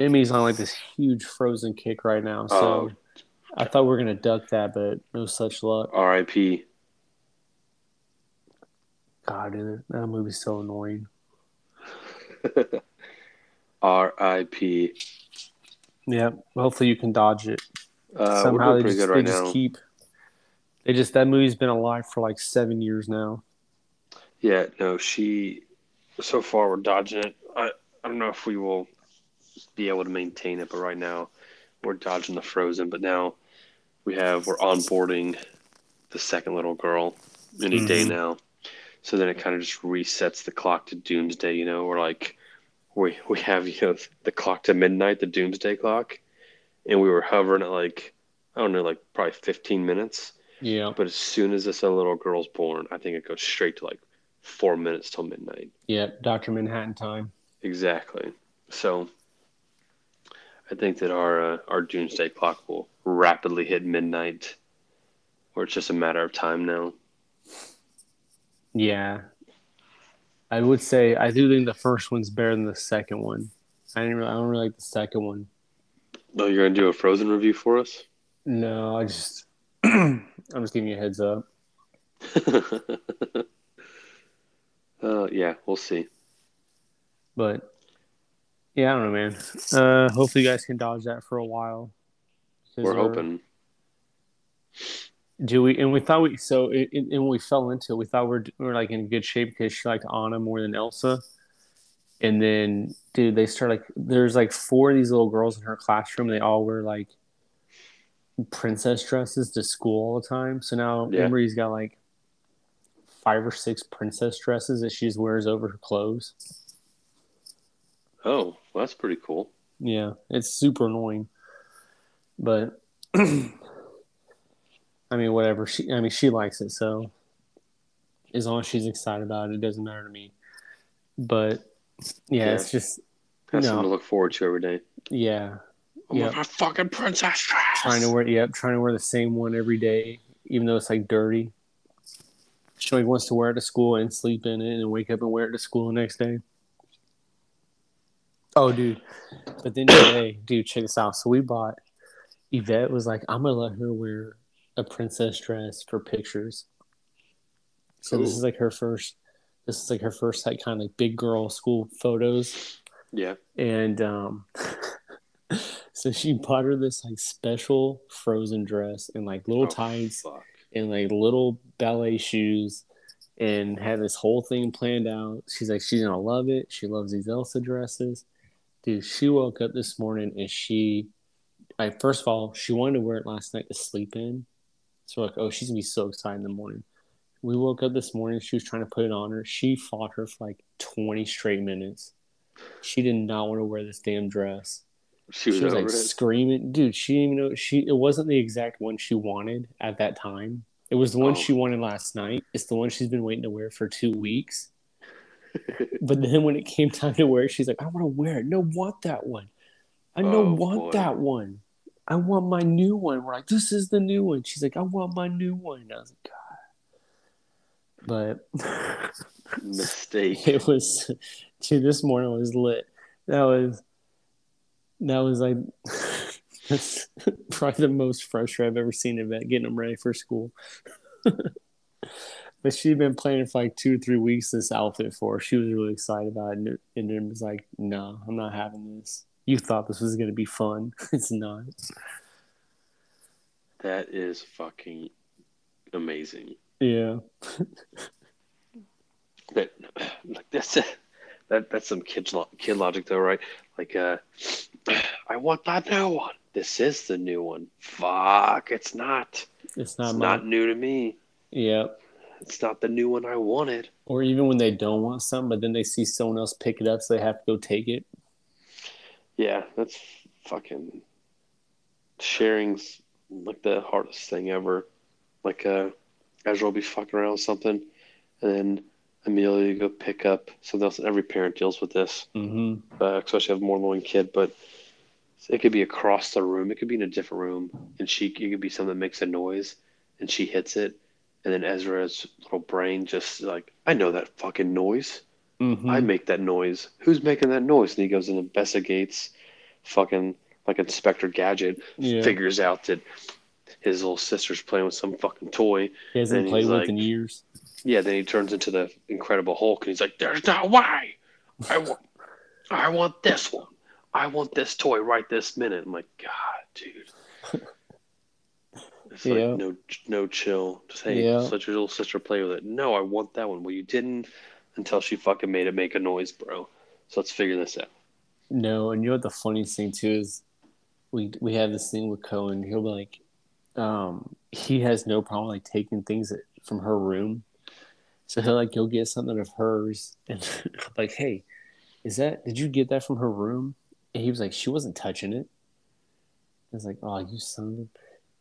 S3: Emmy's on like this huge Frozen kick right now, so
S2: Oh.
S3: I thought we were gonna duck that, but no such luck.
S2: R.I.P.
S3: God, dude, that movie's so annoying. *laughs*
S2: R.I.P.
S3: Yeah, hopefully you can dodge it.
S2: Uh,
S3: Somehow they just,
S2: good right
S3: just keep. They just that movie's been alive for like seven years now.
S2: Yeah, no, she. So far, we're dodging it. I I don't know if we will be able to maintain it, but right now, we're dodging the frozen. But now, we have we're onboarding the second little girl any day
S3: Mhm.
S2: now. So then it kind of just resets the clock to doomsday. You know, we're like, we *laughs* we have you know the clock to midnight, the doomsday clock, and we were hovering at like I don't know, like probably 15 minutes.
S3: Yeah,
S2: But as soon as this little girl's born, I think it goes straight to like four minutes till midnight.
S3: yeah, Doctor Manhattan time.
S2: Exactly. So I think that our uh, our doomsday clock will rapidly hit midnight, or it's just a matter of time now.
S3: Yeah, I would say I do think the first one's better than the second one. I didn't. Really, I don't really like the second one.
S2: Oh, you're gonna do a Frozen review for us?
S3: No, I just. *clears throat* I'm just giving you a heads up. *laughs*
S2: uh, yeah, we'll see.
S3: But yeah, I don't know, man. Uh, hopefully, you guys can dodge that for a while.
S2: We're
S3: our-
S2: hoping.
S3: Do we? And we thought we so it, it, and we fell into it, we thought we're we are like in good shape because she liked Anna more than Elsa. And then, dude, they start like there's like four of these little girls in her classroom. They all wear like princess dresses to school all the time. So now
S2: Yeah.
S3: Emery's got like five or six princess dresses that she just wears over her clothes.
S2: Oh, well, that's pretty cool.
S3: Yeah, it's super annoying. But *clears throat* I mean, whatever. She, I mean, she likes it, so as long as she's excited about it, it doesn't matter to me. But yeah,
S2: Yeah.
S3: it's just
S2: That's
S3: No.
S2: something to look forward to every day.
S3: yeah,
S2: Oh
S3: Yeah.
S2: my fucking princess dress.
S3: trying to wear yeah, trying to wear the same one every day, even though it's like dirty. She like wants to wear it to school and sleep in it, and wake up and wear it to school the next day. Oh, dude! But then *coughs* today, dude, check this out. So we bought. Yvette was like, "I'm gonna let her wear a princess dress for pictures. So this is like her first. This is like her first like kind of like big girl school photos,
S2: Yeah.
S3: and um, *laughs* so she bought her this like special frozen dress and like little
S2: Oh,
S3: tights
S2: Fuck.
S3: and like little ballet shoes and had this whole thing planned out. She's like, she's gonna love it. She loves these Elsa dresses. Dude, she woke up this morning and she, like, first of all, she wanted to wear it last night to sleep in. So, we're like, oh, she's gonna be so excited in the morning. We woke up this morning. She was trying to put it on her. She fought her for like 20 straight minutes. She did not want to wear this damn dress
S2: She was,
S3: she was like
S2: it.
S3: screaming, dude. She didn't even know she. It wasn't the exact one she wanted at that time. It was the one
S2: Oh.
S3: she wanted last night. It's the one she's been waiting to wear for two weeks. but then when it came time to wear it, she's like, "I want to wear it. No, want that one. I no
S2: Oh,
S3: want
S2: boy.
S3: that one. I want my new one." We're like, "This is the new one." She's like, "I want my new one." And I was like, "God," but *laughs*
S2: Mistake.
S3: it was dude this morning was lit that was that was like *laughs* that's probably the most frustrated i've ever seen Yvette getting them ready for school *laughs* but she'd been planning for like two or three weeks this outfit for her. she was really excited about it and, and then was like no i'm not having this you thought this was going to be fun *laughs* it's not
S2: That is fucking amazing.
S3: yeah
S2: That like that's that that's some kid lo- kid logic though, right? Like uh, I want that new one. This is the new one. Fuck, it's not.
S3: it's not
S2: It's
S3: my
S2: not new to me.
S3: yeah
S2: It's not the new one I wanted.
S3: or even when they don't want something but then they see someone else pick it up so they have to go take it
S2: Yeah, that's fucking sharing's like the hardest thing ever. Like uh Ezra will be fucking around with something and then Amelia go pick up something else. Every parent deals with this,
S3: mm-hmm
S2: uh, especially if you have more than one kid, but it could be across the room. It could be in a different room and she it could be something that makes a noise and she hits it and then Ezra's little brain just like, I know that fucking noise.
S3: Mm-hmm
S2: I make that noise. Who's making that noise? And he goes and investigates, fucking like Inspector Gadget,
S3: Yeah.
S2: figures out that his little sister's playing with some fucking toy.
S3: He hasn't played with
S2: like-
S3: in years.
S2: Yeah, then he turns into the Incredible Hulk and he's like, "There's no way. I want, I want this one. I want this toy right this minute." I'm like, God, dude. It's like
S3: Yeah.
S2: no, no chill. Just hey,
S3: Yeah.
S2: just let your little sister play with it. No, I want that one. Well, you didn't until she fucking made it make a noise, bro. So let's figure this out.
S3: No, and you know what the funniest thing too is, we we have this thing with Cohen. He'll be like, um, he has no problem like taking things that, from her room. So he'll like go get something of hers and *laughs* like, hey, is that? Did you get that from her room? And he was like, she wasn't touching it. I was like, oh, you son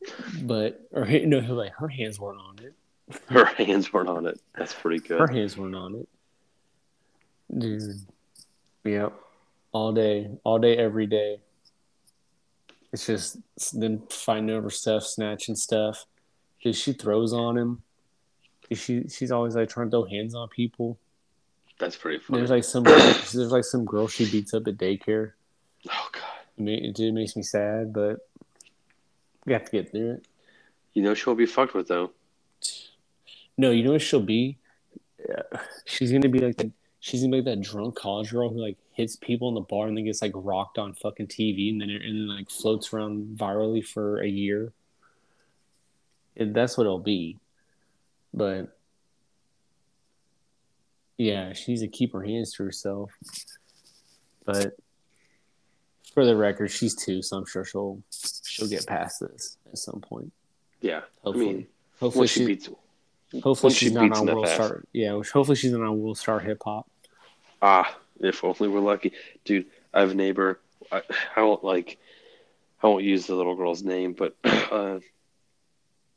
S3: of. a-" But or he- *laughs* no, he'll like her hands weren't on it.
S2: Her hands weren't on it. That's pretty good.
S3: Her hands weren't on it. Dude. Yep. All day. All day, every day. It's just then fighting over stuff, snatching stuff. Cause she throws on him. She she's always like trying to throw hands on people.
S2: That's pretty funny.
S3: There's like some *coughs* there's like some girl she beats up at daycare.
S2: oh god.
S3: I mean, it, it makes me sad, but we have to get through it.
S2: You know she'll be fucked with though.
S3: No, you know what she'll be? Yeah. She's gonna be like the she's gonna be like that drunk college girl who like hits people in the bar and then gets like rocked on fucking TV and then it, and then like floats around virally for a year. And that's what it'll be. But yeah, she needs to keep her hands to herself. But for the record, she's two, so I'm sure she'll she'll get past this at some point.
S2: Yeah.
S3: Hopefully.
S2: I mean,
S3: Hopefully
S2: she
S3: she,
S2: beats
S3: hopefully
S2: once she
S3: she's not on World. Star. Yeah, hopefully she's not on World Star Hip Hop.
S2: Ah, if only we're lucky, dude. I have a neighbor. I, I won't like. I won't use the little girl's name, but *clears throat* uh,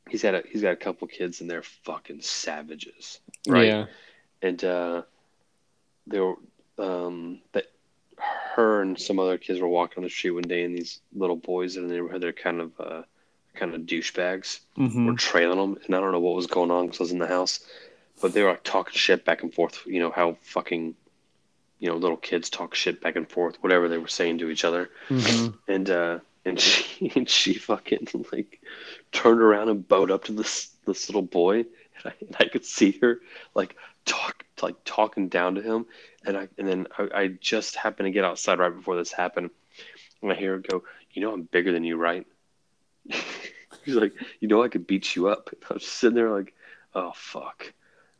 S2: he's got a he's got a couple kids and they're fucking savages, right?
S3: Yeah.
S2: And uh, they were um that her and some other kids were walking on the street one day, and these little boys in the neighborhood they're kind of uh kind of douchebags
S3: Mm-hmm.
S2: were trailing them, and I don't know what was going on because I was in the house, but they were like, talking shit back and forth. You know how fucking, you know, little kids talk shit back and forth, whatever they were saying to each other.
S3: Mm-hmm.
S2: And uh, and *laughs* she and she fucking like turned around and bowed up to this this little boy, and I, and I could see her like talk like talking down to him, and I and then I, I just happened to get outside right before this happened, and I hear her go, "You know I'm bigger than you, right?" *laughs* He's like, "You know I could beat you up." And I was sitting there like, "Oh fuck."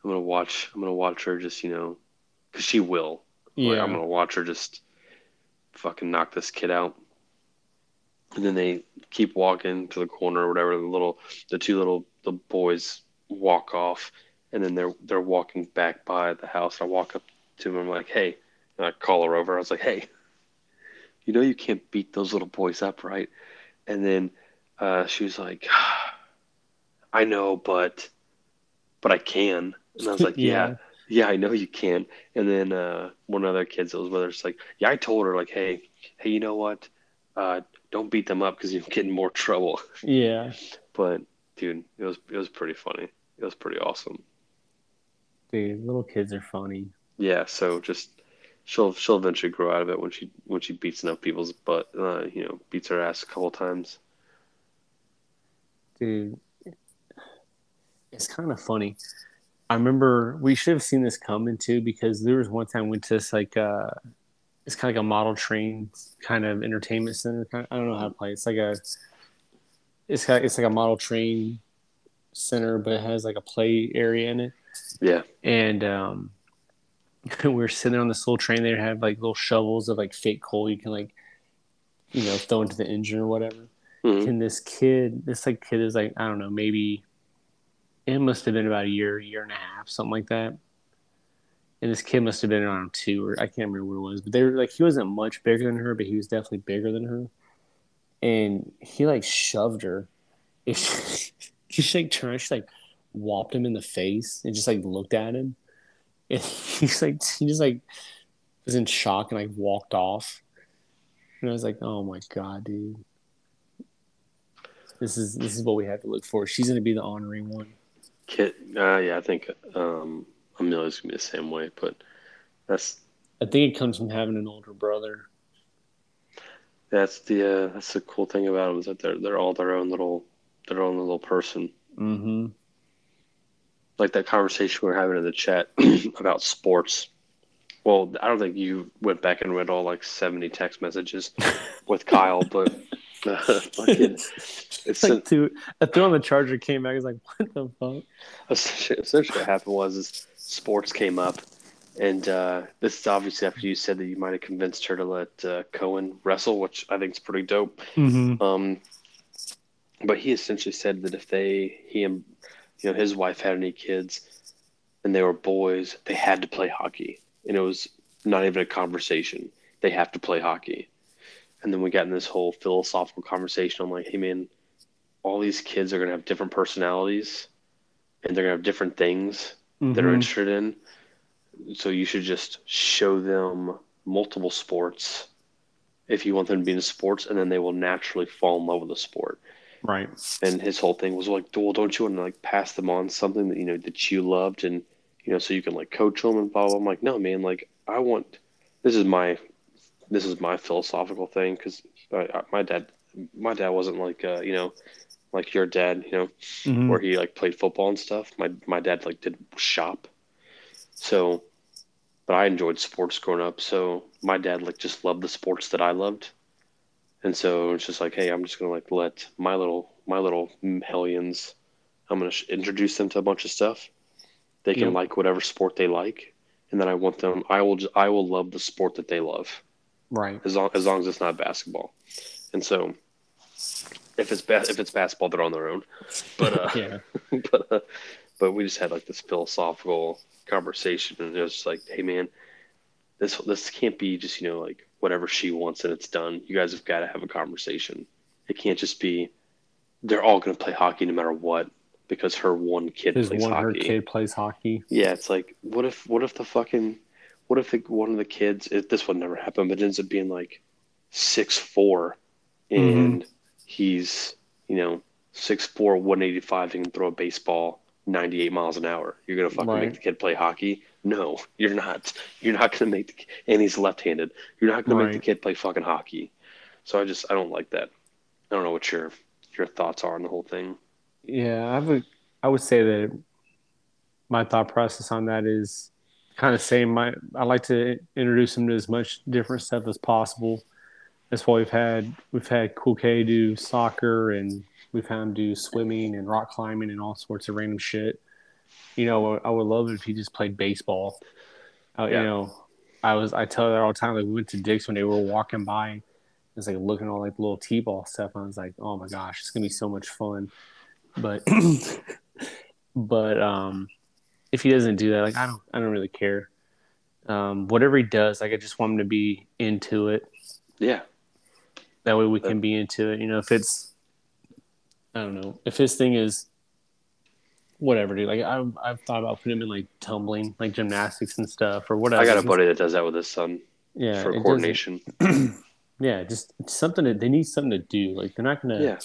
S2: I'm gonna watch. I'm gonna watch her just, you know, because she will. Like,
S3: Yeah.
S2: I'm gonna watch her just fucking knock this kid out. And then they keep walking to the corner or whatever. The little, the two little, the boys walk off, and then they're they're walking back by the house. I walk up to them. I'm like, hey, and I call her over. I was like, hey, you know you can't beat those little boys up, right? And then uh, she was like, I know, but but I can. And I was *laughs* like, yeah.
S3: Yeah.
S2: Yeah, I know you can't. And then uh, one of the other kids that was with her was like, yeah, I told her like, hey, hey, you know what? Uh, don't beat them up because you get in more trouble. *laughs*
S3: Yeah.
S2: But dude, it was it was pretty funny. It was pretty awesome.
S3: Dude, little kids are funny.
S2: Yeah, so just she'll she'll eventually grow out of it when she when she beats enough people's butt, uh, you know, beats her ass a couple times.
S3: Dude, it's kind of funny. I remember we should have seen this coming too because there was one time we went to this like uh it's kind of like a model train kind of entertainment center. Kind of, I don't know how to play. It's like a it's got it's like a model train center, but it has like a play area in it.
S2: Yeah,
S3: And um, we *laughs* were sitting on this little train. They have like little shovels of like fake coal you can like you know throw into the engine or whatever
S2: Mhm.
S3: and this kid this like kid is like i don't know maybe it must have been about a year year and a half something like that. And this kid must have been around two or i can't remember what it was but they were like he wasn't much bigger than her but he was definitely bigger than her. And he like shoved her. *laughs* He just like turned she like whopped him in the face and just like looked at him. And *laughs* he's like he just like was in shock and like walked off. And i was like oh my god dude. This is this is what we have to look for. She's gonna be the honoring one.
S2: Kid. Uh, yeah, I think um, Amelia's gonna be the same way. But that's
S3: I think it comes from having an older brother.
S2: that's the uh, that's the cool thing about them is that they're they're all their own little their own little person.
S3: Mm-hmm.
S2: like that conversation we were having in the chat *clears throat* about sports. Well, I don't think you went back and read all like seventy text messages *laughs* with Kyle, but *laughs* it's *laughs*
S3: It's like two a throw on the charger came back. I was like, what the fuck?
S2: essentially, essentially what happened was is sports came up, and uh, this is obviously after you said that you might have convinced her to let uh, Cohen wrestle, which I think is pretty dope.
S3: Mm-hmm.
S2: Um, but he essentially said that if they, he and you know his wife had any kids, and they were boys, they had to play hockey, and it was not even a conversation. They have to play hockey. And then we got in this whole philosophical conversation. I'm like, hey man, all these kids are gonna have different personalities, and they're gonna have different things that are
S3: Mhm.
S2: interested in. So you should just show them multiple sports if you want them to be in sports, and then they will naturally fall in love with the sport.
S3: Right.
S2: And his whole thing was like, well, don't you want to like pass them on something that you know that you loved, and you know, so you can like coach them and blah blah. I'm like, no, man, like I want. This is my, this is my philosophical thing because my dad, my dad wasn't like uh, you know, like your dad, you know,
S3: Mhm.
S2: where he like played football and stuff. My my dad like did shop. So but I enjoyed sports growing up, so my dad like just loved the sports that I loved. And so it's just like, hey, I'm just gonna like let my little my little hellions, I'm gonna sh- introduce them to a bunch of stuff. They can
S3: Yeah.
S2: like whatever sport they like, and then I want them. I will just, I will love the sport that they love
S3: Right.
S2: as long as long as it's not basketball. And so, if it's ba- if it's basketball, they're on their own. But uh,
S3: yeah. *laughs*
S2: but uh, but we just had like this philosophical conversation, and it was just like, hey man, this this can't be just you know like whatever she wants and it's done. You guys have got to have a conversation. It can't just be they're all going to play hockey no matter what because her one kid plays
S3: one her kid plays hockey.
S2: Yeah, it's like what if what if the fucking what if the, one of the kids it, this would never happen, but it ends up being like six four, and mm-hmm. he's you know six four one eighty five and can throw a baseball ninety eight miles an hour. You're gonna fucking
S3: Right.
S2: make the kid play hockey? No, *laughs* you're not. You're not gonna make the and he's left handed. You're not gonna make the kid play fucking hockey. So I just I don't like that. I don't know what your your thoughts are on the whole thing.
S3: Yeah, I would I would say that my thought process on that is kind of same. My I like to introduce them to as much different stuff as possible. That's why we've had we've had Cool K do soccer and we've had him do swimming and rock climbing and all sorts of random shit. You know, I would love it if he just played baseball. Uh,
S2: Yeah.
S3: You know, I was I tell her all the time. Like we went to Dick's when they were walking by. It's like looking at all like little t-ball stuff. And I was like, oh my gosh, it's gonna be so much fun. But *clears throat* but um, if he doesn't do that, like I don't I don't really care. Um, whatever he does, like I just want him to be into it.
S2: Yeah,
S3: That way we can be into it. You know, if it's I don't know if his thing is whatever, dude. Like I've I've thought about putting him in like tumbling, like gymnastics and stuff or whatever.
S2: I got a buddy that does that with his son
S3: yeah,
S2: for coordination. *clears throat*
S3: Yeah, just something that they need something to do. Like they're not gonna,
S2: Yeah,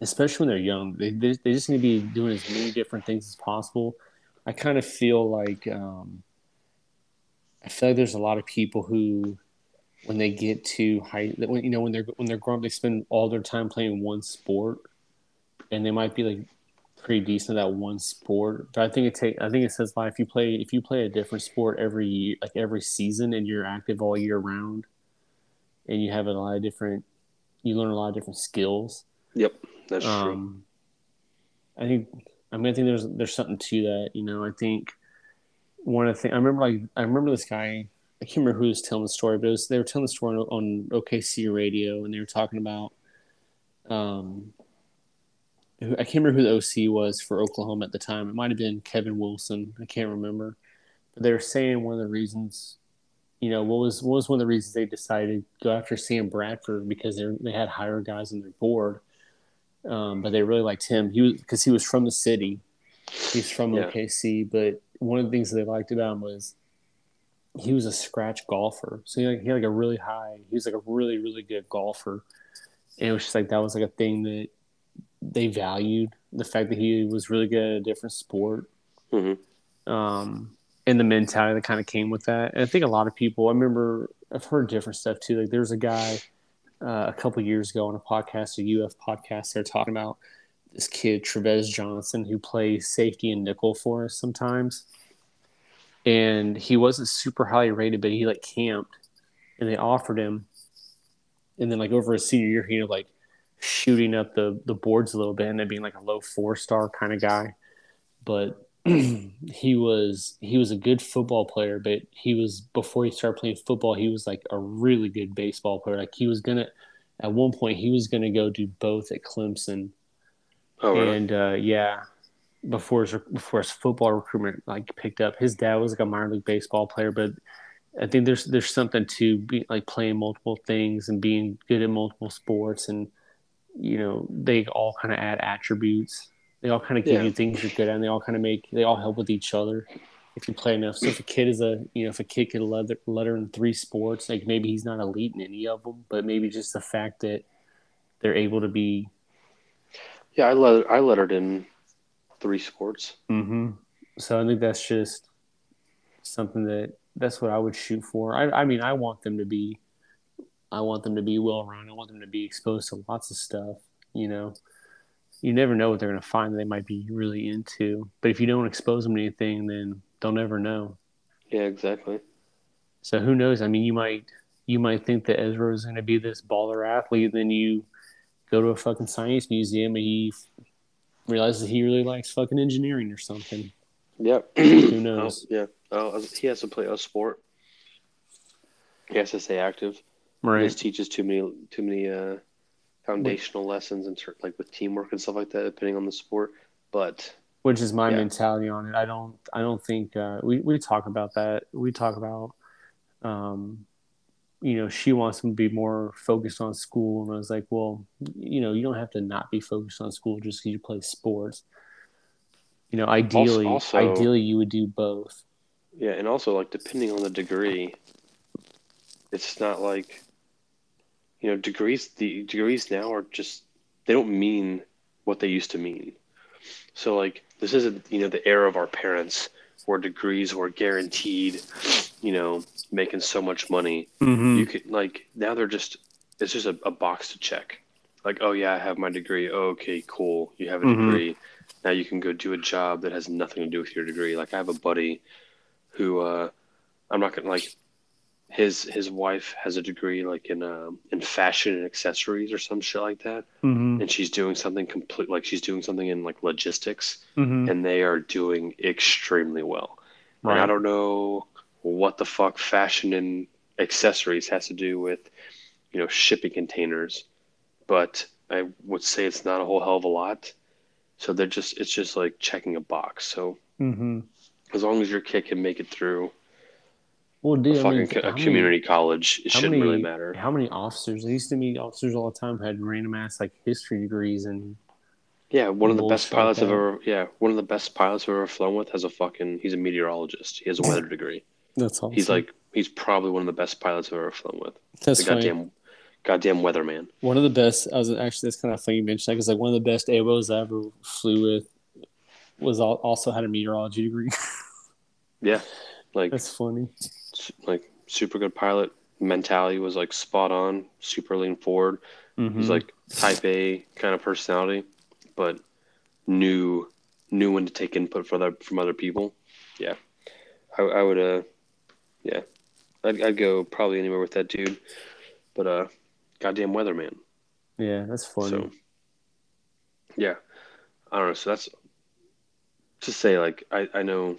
S3: especially when they're young. They they, they just need to be doing as many different things as possible. I kind of feel like um, I feel like there's a lot of people who, when they get to high, that when you know when they're when they're grown up, they spend all their time playing one sport, and they might be like pretty decent at that one sport. But I think it take I think it says like if you play if you play a different sport every year, like every season, and you're active all year round, and you have a lot of different, you learn a lot of different skills.
S2: yep, that's true.
S3: Um, I think I mean I think there's there's something to that. You know, I think one of the things I remember like I remember this guy. I can't remember who was telling the story, but was, they were telling the story on, on OKC radio, and they were talking about. Um, I can't remember who the OC was for Oklahoma at the time. It might have been Kevin Wilson. I can't remember, but they were saying one of the reasons. You know, what was what was one of the reasons they decided to go after Sam Bradford because they they had higher guys on their board um, but they really liked him. He was because he was from the city. He's from
S2: Yeah.
S3: OKC, but one of the things that they liked about him was he was a scratch golfer. So he, like, he had like a really high. He was like a really really good golfer, and it was just like that was like a thing that they valued the fact that he was really good at a different sport.
S2: Mhm.
S3: Um, and the mentality that kind of came with that. And I think a lot of people. I remember I've heard different stuff too. Like there's a guy uh, a couple years ago on a podcast, a UF podcast, they're talking about this kid Tre'Vez Johnson who plays safety and nickel for us sometimes, and he wasn't super highly rated, but he like camped, and they offered him, and then like over his senior year, he ended like shooting up the the boards a little bit and then being like a low four star kind of guy, but. *clears throat* he was he was a good football player, but he was before he started playing football, he was like a really good baseball player. Like he was gonna at one point he was gonna go do both at Clemson,
S2: Oh, really?
S3: and uh, yeah, before his before his football recruitment like picked up, his dad was like a minor league baseball player, but I think there's there's something to be like playing multiple things and being good at multiple sports, and you know they all kind of add attributes. They all kind of give
S2: Yeah.
S3: you things you're good at, and they all kind of make they all help with each other if you play enough. So if a kid is a you know if a kid could letter letter in three sports, like maybe he's not elite in any of them, but maybe just the fact that they're able to be
S2: yeah, I let I lettered in three sports.
S3: Mm-hmm. So I think that's just something that that's what I would shoot for. I, I mean, I want them to be, I want them to be well run. I want them to be exposed to lots of stuff. You know, you never know what they're going to find that they might be really into. But if you don't expose them to anything, then they'll never know.
S2: Yeah, exactly.
S3: So who knows? I mean, you might you might think that Ezra is going to be this baller athlete, then you go to a fucking science museum and he f- realizes he really likes fucking engineering or something.
S2: Yep. *clears throat*
S3: Who knows?
S2: Oh, yeah. Oh, he has to play a sport. He has to stay active. He
S3: Right.
S2: just teaches too many too many uh, foundational lessons and like with teamwork and stuff like that, depending on the sport. But
S3: which is my
S2: Yeah.
S3: mentality on it. I don't I don't think uh, we we talk about that. We talk about um you know, she wants him to be more focused on school and I was like, well, you know, you don't have to not be focused on school just because you play sports. You know, ideally
S2: also-
S3: ideally you would do both.
S2: yeah, and also like depending on the degree, it's not like you know degrees. The degrees now are just they don't mean what they used to mean. So like this isn't you know the era of our parents where degrees were guaranteed. You know, making so much money.
S3: Mm-hmm.
S2: you could like now they're just it's just a, a box to check like, oh yeah, I have my degree. Oh, okay, cool. You have a
S3: Mhm.
S2: degree. Now you can go do a job that has nothing to do with your degree. Like I have a buddy who uh, I'm not gonna like. His his wife has a degree like in um, in fashion and accessories or some shit like that,
S3: Mm-hmm.
S2: and she's doing something complete like she's doing something in like logistics,
S3: Mm-hmm.
S2: and they are doing extremely well. Like, I don't know what the fuck fashion and accessories has to do with, you know, shipping containers, but I would say it's not a whole hell of a lot. So they're just it's just like checking a box. So
S3: Mm-hmm.
S2: as long as your kid can make it through
S3: Well,
S2: a
S3: dude, I mean,
S2: co- a
S3: many-
S2: community college, it shouldn't
S3: many-
S2: really matter.
S3: How many officers? I used to meet officers all the time who had random ass like history degrees and
S2: Yeah, one of the best
S3: like
S2: pilots I've ever yeah, one of the best pilots I've ever flown with has a fucking he's a meteorologist. He has a *laughs* weather degree.
S3: that's awesome.
S2: He's like he's probably one of the best pilots I've ever flown with.
S3: that's
S2: the
S3: funny.
S2: goddamn goddamn weatherman.
S3: One of the best. I was actually that's kind of funny you mentioned that because like one of the best AWOS I ever flew with was al- also had a meteorology degree. *laughs*
S2: Yeah. Like
S3: that's funny.
S2: Like super good pilot. Mentality was like spot on, super lean forward.
S3: Mm-hmm.
S2: He's like type A kind of personality, but knew knew when to take input from other from other people. Yeah. I, I would uh yeah. I'd I'd go probably anywhere with that dude. But uh goddamn weatherman.
S3: yeah, that's funny.
S2: So yeah. I don't know. So that's to say like I, I know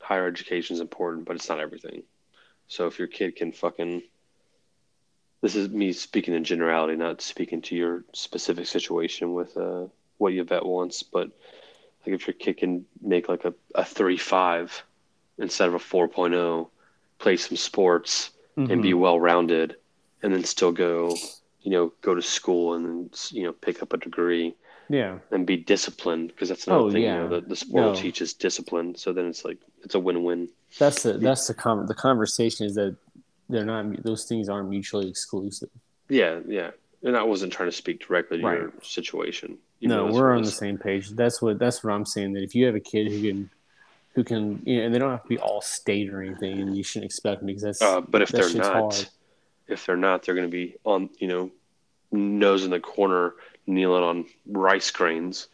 S2: higher education is important, but it's not everything. So if your kid can fucking this is me speaking in generality, not speaking to your specific situation with uh, what Yvette wants, but like if your kid can make like a, a three five instead of a 4.0, play some sports and be
S3: Mhm.
S2: well rounded, and then still go, you know, go to school and then you know pick up a degree
S3: yeah,
S2: and be disciplined because that's another
S3: Oh,
S2: thing.
S3: yeah.
S2: You know, the, the sport will
S3: No.
S2: teach is discipline. So then it's like it's a win win.
S3: that's the that's the con- the conversation is that they're not those things aren't mutually exclusive.
S2: Yeah, yeah. And I wasn't trying to speak directly to
S3: Right.
S2: your situation.
S3: No, we're on the same page. That's what that's what I'm saying. That if you have a kid who can, who can, you know, and they don't have to be all state or anything, and you shouldn't expect them because that's.
S2: Uh, but if
S3: that
S2: they're not,
S3: hard.
S2: if they're not, they're going to be on, you know, nose in the corner, kneeling on rice grains.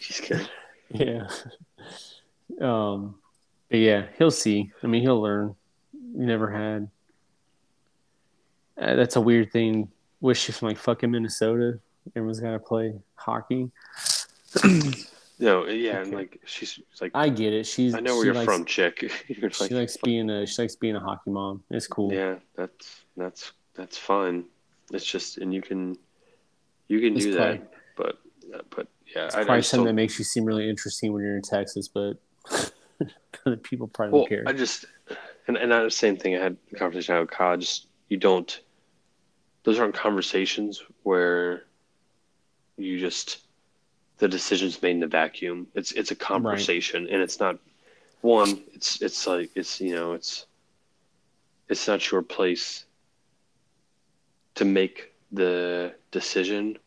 S2: Just *laughs* kidding.
S3: yeah. Um, but yeah, he'll see. I mean, he'll learn. You never had. Uh, that's a weird thing. Wish from like fucking Minnesota. Everyone's got to play hockey. *clears throat*
S2: No, yeah, and like she's, she's like,
S3: I get it. She's.
S2: I know where you're
S3: likes,
S2: from, chick. *laughs* you're
S3: She
S2: like,
S3: likes being a. She likes being a hockey mom. It's cool.
S2: yeah, that's that's that's fine. It's just, and you can, you can
S3: It's
S2: do
S3: probably-
S2: that, but but yeah,
S3: It's
S2: I,
S3: probably something that makes you seem really interesting when you're in Texas, but *laughs* people probably
S2: well,
S3: don't care.
S2: I just, and and the same thing. I had a conversation I had with Kyle. Just you don't. Those aren't conversations where you just the decision's made in a vacuum. It's it's a conversation, and it's not one. It's it's like it's you know it's it's not your place to make the decision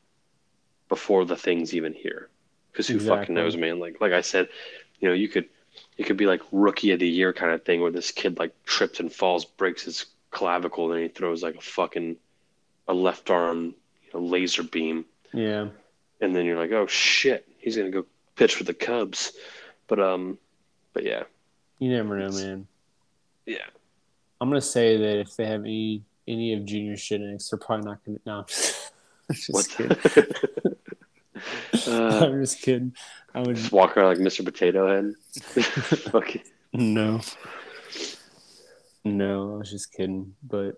S2: before the thing's even here. Because who fucking knows, man? Like like I said, you know, you could it could be like rookie of the year kind of thing where this kid like trips and falls, breaks his clavicle, and then he throws like a fucking a left arm you know, laser beam,
S3: yeah.
S2: and then you're like, oh shit, he's gonna go pitch for the Cubs. But um, but yeah,
S3: You never know, man.
S2: yeah.
S3: I'm gonna say that if they have any any of Junior Shinnick's, they're probably not gonna. No, I'm *laughs* just, I'm just kidding. *laughs*
S2: uh, *laughs*
S3: I'm just kidding. I would
S2: just walk around like Mr. Potato Head. Fucking
S3: no, no. I was just kidding. But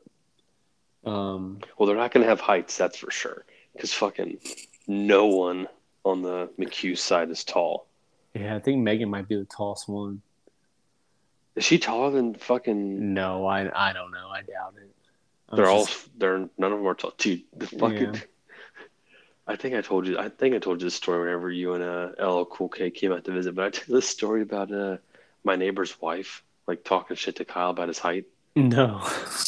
S3: um,
S2: Well, they're not going to have heights, that's for sure. Because fucking no one on the McHugh side is tall.
S3: yeah, I think Megan might be the tallest one.
S2: Is she taller than fucking?
S3: No, I I don't know. I doubt it.
S2: They're all.
S3: just-
S2: They're none of them are tall. Dude, the fucking.
S3: Yeah. *laughs*
S2: I think I told you. I think I told you this story whenever you and uh, LL Cool K came out to visit. But I tell this story about uh, my neighbor's wife, like talking shit to Kyle about his height.
S3: no.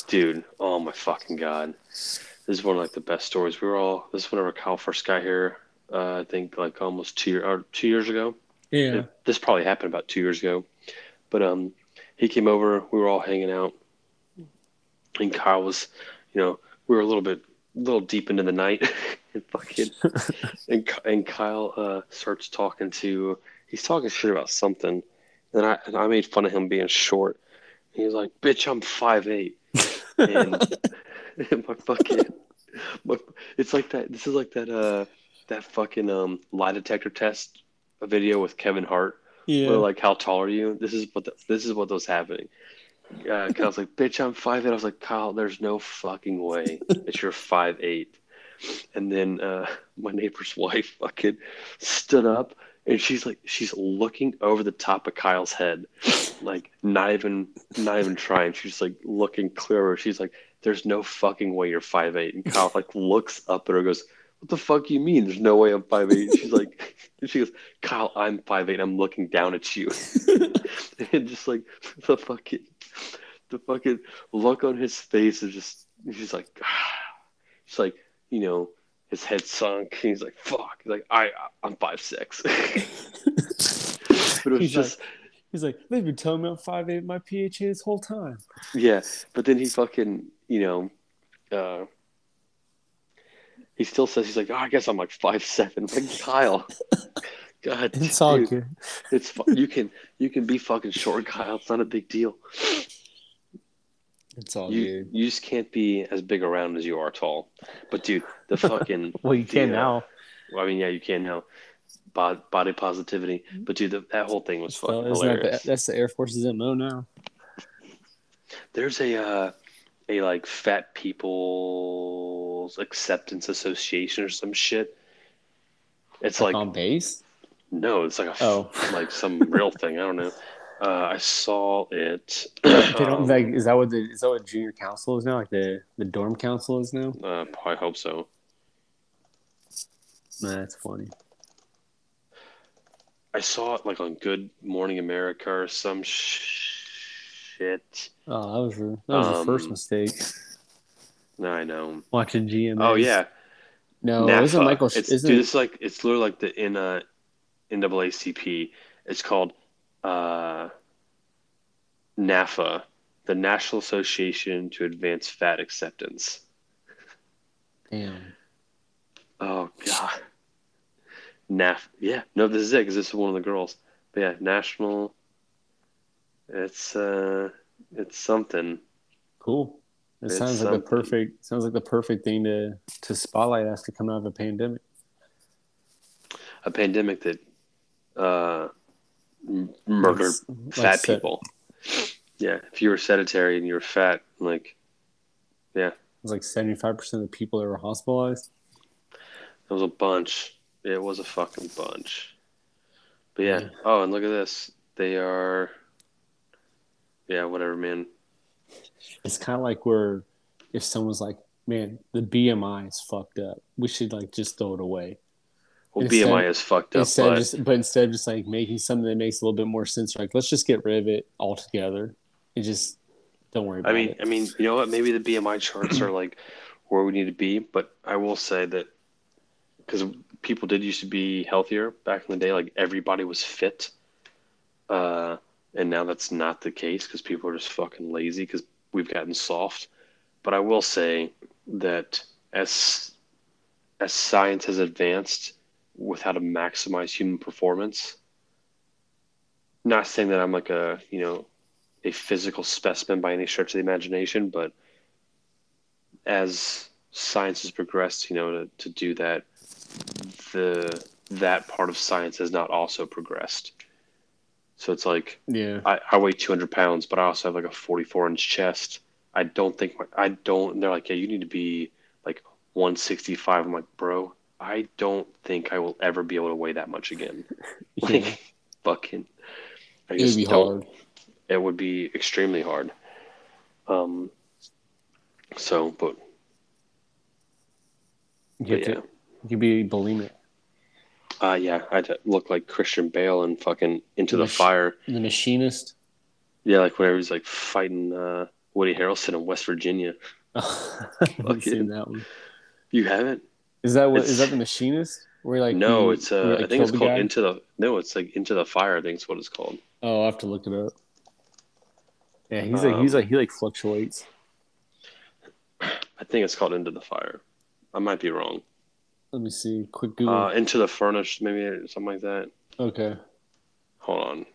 S2: Dude, oh my fucking god, this is one of like the best stories. We were all. This is whenever Kyle first got here. Uh, I think like almost two year or two years ago.
S3: Yeah.
S2: It- this probably happened about two years ago, but um, he came over. We were all hanging out, and Kyle was, you know, we were a little bit a little deep into the night, *laughs* and fucking *laughs* and and Kyle uh, starts talking to he's talking shit about something, and I and I made fun of him being short. He was like, "Bitch, I'm five eight. and, *laughs* and my fucking my, it's like that. This is like that uh that fucking um lie detector test a video with Kevin Hart.
S3: Yeah.
S2: Where like, how tall are you? This is what the, this is what was happening. Uh, Kyle's like, bitch, I'm five eight. I was like, Kyle, there's no fucking way that you're five eight. And then uh, my neighbor's *laughs* wife fucking stood up and she's like, she's looking over the top of Kyle's head, like not even not even trying. She's like looking clearer. She's like, there's no fucking way you're five eight. And Kyle like looks up at her, and goes, what the fuck you mean? There's no way I'm five eight. She's like, *laughs* she goes, Kyle, I'm five eight. I'm looking down at you, *laughs* and just like the fucking, the fucking look on his face is just he's like, *sighs* he's like, you know, his head sunk. He's like, fuck. He's like, I, I'm five six. *laughs* but it was
S3: He's
S2: just.
S3: He's like, they've been telling me I'm five eight my PHA this whole time.
S2: Yeah, but then he fucking, you know, uh, he still says he's like, oh, I guess I'm like five seven. Like Kyle, God, *laughs*
S3: It's all good.
S2: It's you can you can be fucking short, Kyle. It's not a big deal.
S3: It's all
S2: You
S3: good.
S2: you just can't be as big around as you are tall. But dude, the *laughs* fucking
S3: Well, you can
S2: the, uh,
S3: now.
S2: Well, I mean, yeah, you can now. Bod- Body positivity, but dude, the, that whole thing was fucking
S3: isn't that
S2: hilarious.
S3: the, that's the Air Force's MO now.
S2: There's a uh, a like fat people's acceptance association or some shit. It's like
S3: on base.
S2: no, it's like a f-
S3: Oh.
S2: like some real thing. I don't know. *laughs* Uh, I saw it. *coughs*
S3: They don't
S2: um,
S3: like. Is that what the is that what junior council is now? Like the the dorm council is now.
S2: uh, I hope so.
S3: Nah, that's funny.
S2: I saw it like on Good Morning America or some sh- shit.
S3: Oh, that was your that was your first
S2: Um,
S3: mistake.
S2: No, I know.
S3: Watching GMA.
S2: Oh yeah,
S3: No,
S2: NAFA.
S3: isn't Michael?
S2: It's,
S3: isn't
S2: dude, it's like it's literally like the in uh, NAACP. It's called uh, NAFA, the National Association to Advance Fat Acceptance.
S3: damn.
S2: Oh god, NAF. Yeah, no, this is it because this is one of the girls. But yeah, national. It's uh, it's something.
S3: Cool. It
S2: It's
S3: sounds like the perfect sounds like the perfect thing to to spotlight after coming out of a pandemic.
S2: A pandemic that uh, m- murdered
S3: Like-
S2: fat
S3: like set-
S2: people. Yeah, if you were sedentary and you were fat, like
S3: It was like seventy five percent of the people that were hospitalized.
S2: it was a bunch. It was a fucking bunch. But yeah.
S3: Yeah.
S2: Oh, and look at this. They are. Yeah, whatever, man.
S3: It's kind of like where if someone's like, "Man, the BMI is fucked up. We should like just throw it away."
S2: Well,
S3: Instead-
S2: BMI is fucked up,
S3: instead
S2: but
S3: just but instead of just like making something that makes a little bit more sense like let's just get rid of it altogether and just don't worry about
S2: I mean,
S3: it
S2: I mean, you know what? Maybe the BMI charts are like where we need to be, but I will say that because people did used to be healthier back in the day, like everybody was fit, uh, and now that's not the case because people are just fucking lazy because we've gotten soft. But I will say that as as science has advanced with how to maximize human performance, not saying that I'm like a you know a physical specimen by any stretch of the imagination, but as science has progressed, you know, to, to do that, the that part of science has not also progressed. So it's like
S3: yeah
S2: I, I weigh 200 pounds, but I also have like a 44 inch chest. I don't think my, I don't. They're like, yeah, you need to be like 165. I'm like, bro, I don't think I will ever be able to weigh that much again. *laughs*
S3: yeah
S2: Like, fucking, I
S3: it would be
S2: don't
S3: hard
S2: it would be extremely hard. Um, so, but,
S3: you
S2: but yeah,
S3: to you could be bulimic
S2: uh, yeah, I'd look like Christian Bale and fucking into the
S3: Mach-
S2: fire.
S3: the machinist
S2: Yeah, like whenever he's like fighting uh, Woody Harrelson in West Virginia. *laughs*
S3: I haven't
S2: Fucking-
S3: seen that one
S2: You haven't?
S3: Is that what
S2: It's-
S3: is that the machinist where like
S2: no,
S3: he-
S2: it's uh,
S3: like,
S2: I think it's called
S3: guy?
S2: Into the. No, it's like Into the Fire. I think it's what it's called.
S3: oh I have to look it up yeah he's like he's
S2: Um,
S3: like he like fluctuates
S2: I think it's called Into the Fire. I might be wrong.
S3: Let me see. Quick Google.
S2: Uh, Into the Furnace, maybe something like that.
S3: okay.
S2: Hold on.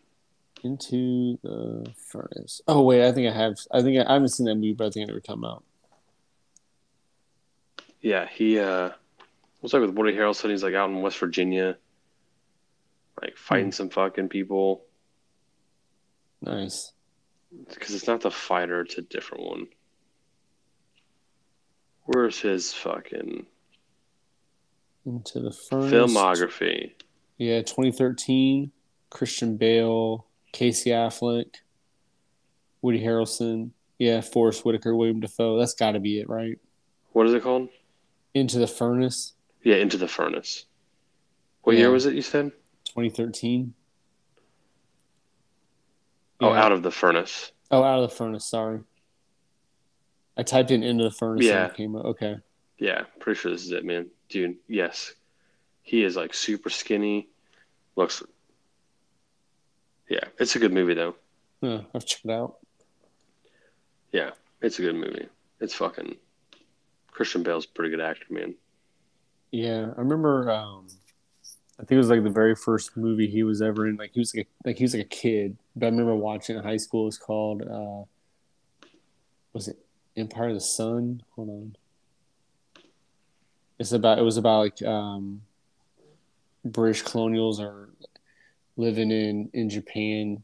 S3: Into the furnace. Oh wait, I think I have. I think I, I haven't seen that movie, but I think it never come out.
S2: Yeah, he uh what's like with Woody Harrelson, he's like out in West Virginia, like hmm. fighting some fucking people.
S3: Nice.
S2: Because it's not the fighter, it's a different one. Where's his fucking
S3: Into the furnace.
S2: filmography?
S3: Yeah, 2013. Christian Bale, Casey Affleck, Woody Harrelson. Yeah, Forest Whitaker, William Dafoe. That's got to be it, right?
S2: What is it called?
S3: Into the furnace.
S2: Yeah, Into the Furnace. What
S3: Yeah.
S2: year was it you said?
S3: 2013.
S2: Oh,
S3: Yeah.
S2: Out of the Furnace.
S3: Oh, out of the furnace. Sorry. I typed in into the furnace.
S2: Yeah.
S3: And it came up. Okay.
S2: Yeah, pretty sure this is it, man. Dude, yes. He is like super skinny. Looks Yeah, it's a good movie though.
S3: Yeah, I've checked it out.
S2: Yeah, it's a good movie. It's fucking Christian Bale's a pretty good actor, man.
S3: Yeah, I remember. Um, I think it was like the very first movie he was ever in. Like he was like a, like he was like a kid. But I remember watching in high school. It was called. Uh, was it Empire of the Sun? Hold on. It's about. It was about like um, British colonials are living in in Japan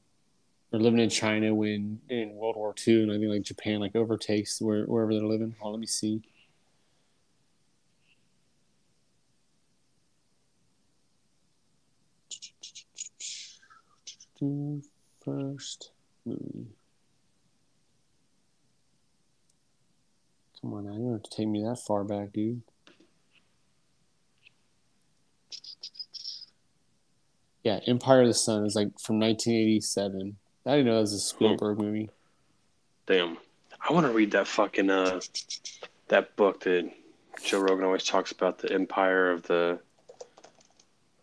S3: or living in China when in World War II, and I think like Japan like overtakes where, wherever they're living. Hold on, let me see. First movie. Come on now, you don't have to take me that far back, dude. Yeah, Empire of the Sun is like from 1987. I didn't know that was a Spielberg movie.
S2: Damn. I want to read that fucking uh that book that Joe Rogan always talks about the empire of the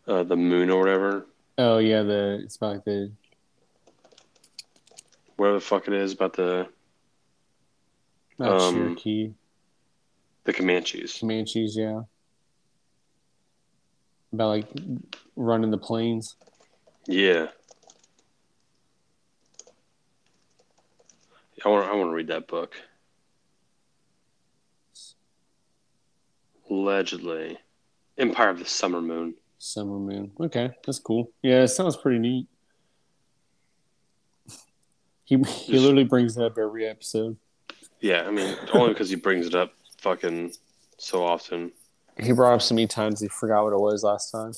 S2: uh the moon or whatever.
S3: Oh yeah, the it's about the
S2: Whatever the fuck it is about the
S3: not
S2: Um,
S3: Cherokee,
S2: the Comanches.
S3: Comanches, yeah. About like running the plains.
S2: Yeah. I want I want to read that book. Allegedly, Empire of the Summer Moon.
S3: Summer Moon. Okay, that's cool. Yeah, it sounds pretty neat. He he literally brings it up every episode.
S2: Yeah, I mean, only because he brings it up fucking so often.
S3: He brought up so many times he forgot what it was last time.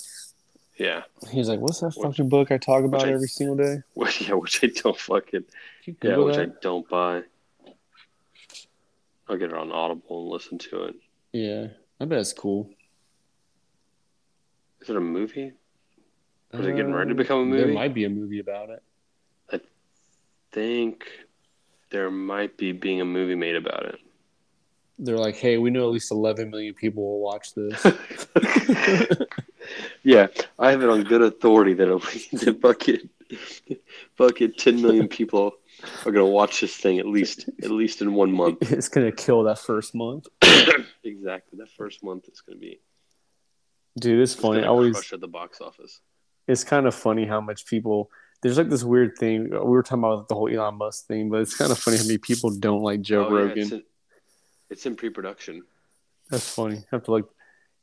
S2: Yeah,
S3: He was like, "What's that
S2: Which-
S3: fucking book I talk about
S2: I-
S3: every single day?" *laughs*
S2: which, yeah, which I don't fucking yeah, which I don't buy. I'll get it on Audible and listen to it.
S3: Yeah, I bet it's cool.
S2: Is it a movie? Is it getting ready to um, become a movie?
S3: There might be a movie about it.
S2: I think there might be being a movie made about it.
S3: They're like, "Hey, we know at least 11 million people will watch this." *laughs*
S2: yeah, I have it on good authority that at the fucking fucking ten million people are gonna watch this thing at least at least in one month. *laughs*
S3: it's gonna kill that first month, *coughs*
S2: exactly. That first month is gonna be
S3: dude. It's
S2: it's
S3: funny.
S2: gonna
S3: I always
S2: crush at the box office.
S3: it's kind of funny how much people there's like this weird thing we were talking about the whole Elon Musk thing, but it's kind of funny how many people don't like Joe
S2: Oh, yeah,
S3: Rogan.
S2: it's, in, it's in pre-production.
S3: That's funny. I have to like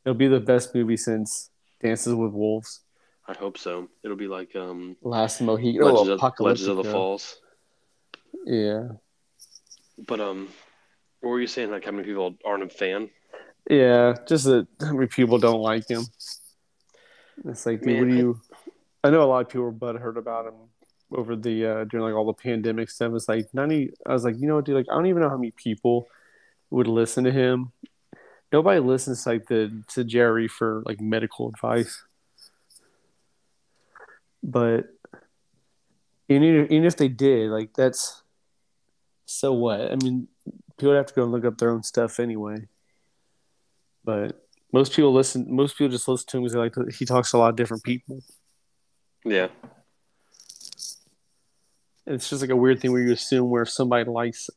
S3: it'll be the best movie since Dances with Wolves,
S2: I hope so. It'll be like um
S3: Last Mohican,
S2: Legends,
S3: oh,
S2: of, Legends of the Falls.
S3: Yeah,
S2: But um, what were you saying? Like how many people aren't a fan?
S3: Yeah. Just that how many people don't like him. It's like, dude,
S2: Man,
S3: what do
S2: I-
S3: you? I know a lot of people were butthurt about him over the uh during like all the pandemic stuff. It's like ninety. I was like, you know what, dude? Like, I don't even know how many people would listen to him. Nobody listens like the to Jerry for like medical advice. But even if, even if they did, like that's so what? I mean, people have to go and look up their own stuff anyway. But most people listen. Most people just listen to him because they like to, he talks to a lot of different people.
S2: Yeah,
S3: It's just like a weird thing where you assume where somebody likes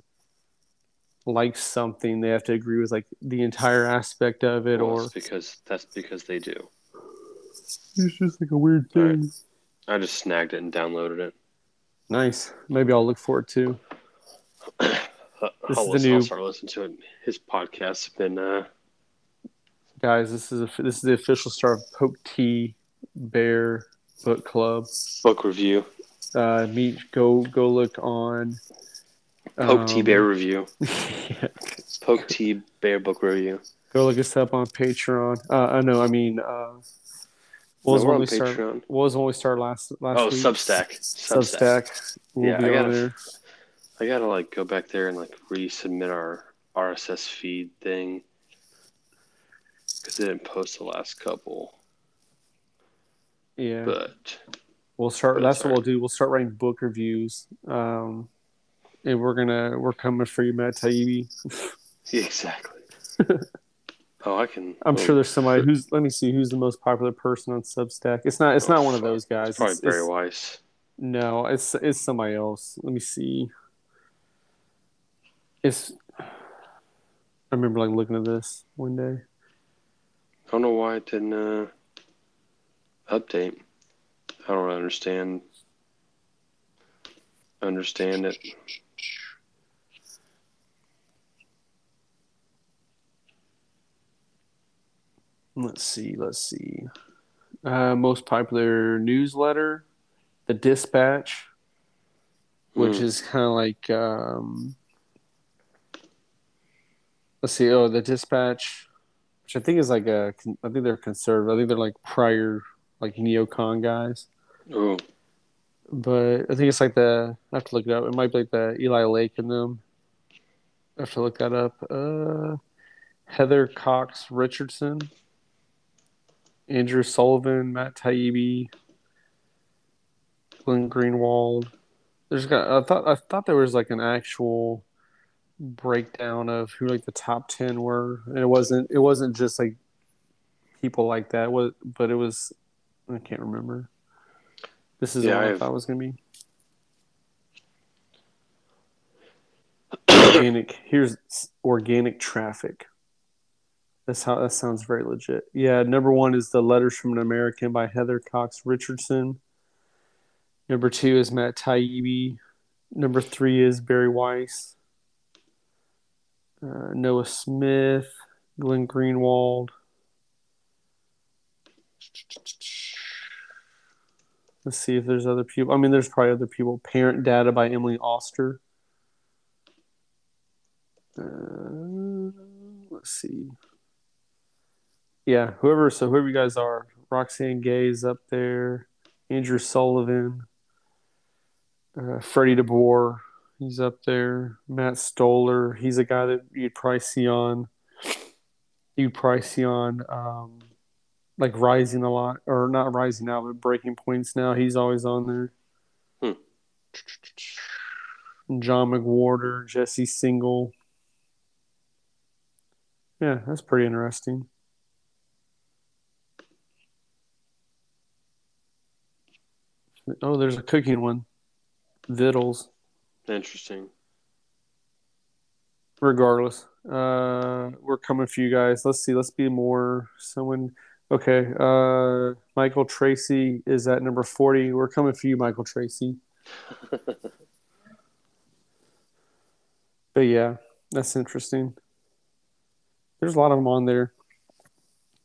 S3: like something, they have to agree with like the entire aspect of it,
S2: Well,
S3: or
S2: it's because that's because they do.
S3: it's just like a weird thing.
S2: right. I just snagged it and downloaded it.
S3: Nice. Maybe I'll look for it too.
S2: I'll, *clears throat*
S3: This is the
S2: listen,
S3: new-
S2: I'll start listening to it. His podcast's been uh,
S3: Guys, this is a, this is the official start of Poke T Bear Book Club.
S2: book review.
S3: Uh, meet go go look on
S2: Poke T
S3: um,
S2: Bear review. *laughs*
S3: yeah.
S2: Poke T Bear book review.
S3: Go look us up on Patreon. Uh, I know. I mean, uh, what was
S2: No,
S3: when we start? What was when we started last last
S2: Oh,
S3: week?
S2: Substack. Substack.
S3: Substack. We'll
S2: Yeah, I gotta- I gotta like go back there and like resubmit our RSS feed thing because they didn't post the last couple.
S3: Yeah,
S2: But
S3: we'll start.
S2: but
S3: That's
S2: it's
S3: what we'll do. We'll start writing book reviews. Um, and we're gonna we're coming for you, Matt Taibbi. *laughs*
S2: yeah, exactly. *laughs* oh, I can.
S3: I'm
S2: oh,
S3: sure there's somebody who's. Let me see who's the most popular person on Substack. It's not. It's
S2: Oh,
S3: not one of those guys.
S2: It's probably
S3: It's- Bari
S2: Weiss.
S3: No, it's it's somebody else. Let me see. It's. I remember like looking at this one day.
S2: I don't know why it didn't uh, update. I don't understand. Understand it.
S3: Let's see. Let's see. Uh, most popular newsletter, the Dispatch, which
S2: Mm.
S3: is kind of like. Um, let's see. Oh, the Dispatch, which I think is like a. I think they're conservative. I think they're like prior, like neocon guys.
S2: Oh,
S3: but I think it's like the I have to look it up. It might be like the Eli Lake in them. I have to look that up. Uh, Heather Cox Richardson, Andrew Sullivan, Matt Taibbi, Glenn Greenwald. There's got I thought I thought there was like an actual breakdown of who like the top ten were, and it wasn't it wasn't just like people like that. It was but it was I can't remember. This is
S2: Yeah,
S3: the one
S2: I
S3: I thought was gonna be. *coughs* organic. Here's organic traffic. That's how that sounds very legit. Yeah, number one is the Letters from an American by Heather Cox Richardson. Number two is Matt Taibbi. Number three is Bari Weiss. Uh, Noah Smith, Glenn Greenwald. Let's see if there's other people. I mean, there's probably other people. Parent Data by Emily Oster. Uh, let's see. Yeah, whoever. So whoever you guys are, Roxane Gay is up there. Andrew Sullivan, uh, Freddie DeBoer, he's up there. Matt Stoller, he's a guy that you'd probably see on. You'd probably see on, um, like rising a lot, or not rising now, but breaking points now. He's always on there.
S2: Hmm.
S3: John McWhorter, Jesse Singal. Yeah, that's pretty interesting. Oh, there's a cooking one. Vittles.
S2: Interesting.
S3: Regardless, uh, we're coming for you guys. Let's see. Let's be more someone. Okay, uh, Michael Tracey is at number forty. We're coming for you, Michael Tracey. *laughs* But yeah, that's interesting. There's a lot of them on there.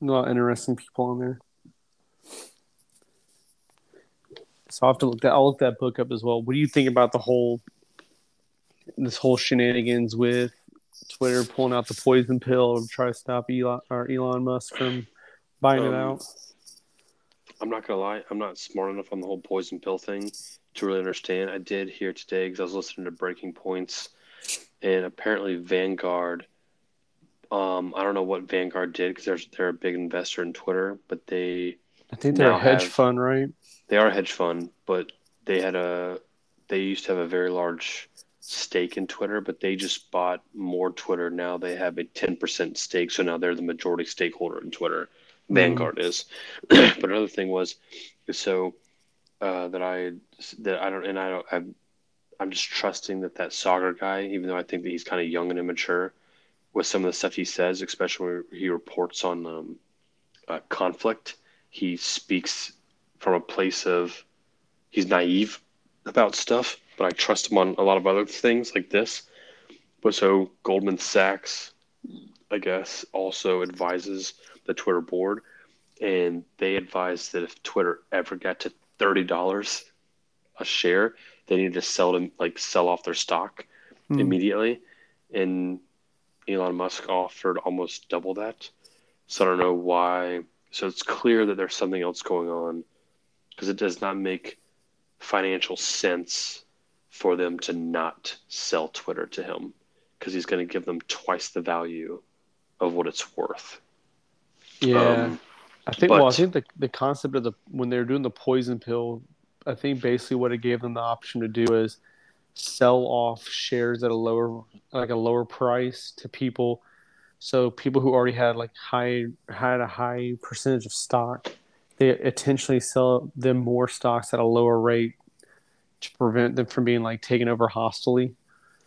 S3: A lot of interesting people on there. So I'll have to look that. I'll look that book up as well. What do you think about the whole, this whole shenanigans with Twitter pulling out the poison pill to try to stop Elon or Elon Musk from buying it
S2: Um,
S3: out?
S2: I'm not gonna lie, I'm not smart enough on the whole poison pill thing to really understand. I did hear today because I was listening to Breaking Points, and apparently Vanguard. Um, I don't know what Vanguard did because they're they're a big investor in Twitter, but they
S3: I think they're a hedge
S2: have-
S3: fund, right?
S2: they are a hedge fund, but they had a they used to have a very large stake in Twitter, but they just bought more Twitter. Now they have a ten percent stake, so now they're the majority stakeholder in Twitter. Vanguard is. *clears throat* but another thing was, so uh, that I that I don't and I don't I I'm just trusting that that Saagar guy, even though I think that he's kind of young and immature, with some of the stuff he says, especially when he reports on um, uh, conflict, he speaks from a place of he's naive about stuff, but I trust him on a lot of other things like this. But so Goldman Sachs, I guess, also advises the Twitter board, and they advise that if Twitter ever got to thirty dollars a share, they need to sell them like sell off their stock
S3: Hmm.
S2: immediately. And Elon Musk offered almost double that. So I don't know why. So it's clear that there's something else going on because it does not make financial sense for them to not sell Twitter to him because he's going to give them twice the value of what it's worth.
S3: Yeah.
S2: Um,
S3: I think well, I think the the concept of the when they were doing the poison pill, I think basically what it gave them the option to do is sell off shares at a lower like a lower price to people. So people who already had like high had a high percentage of stock, they intentionally sell them more stocks at a lower rate to prevent them from being like taken over hostily.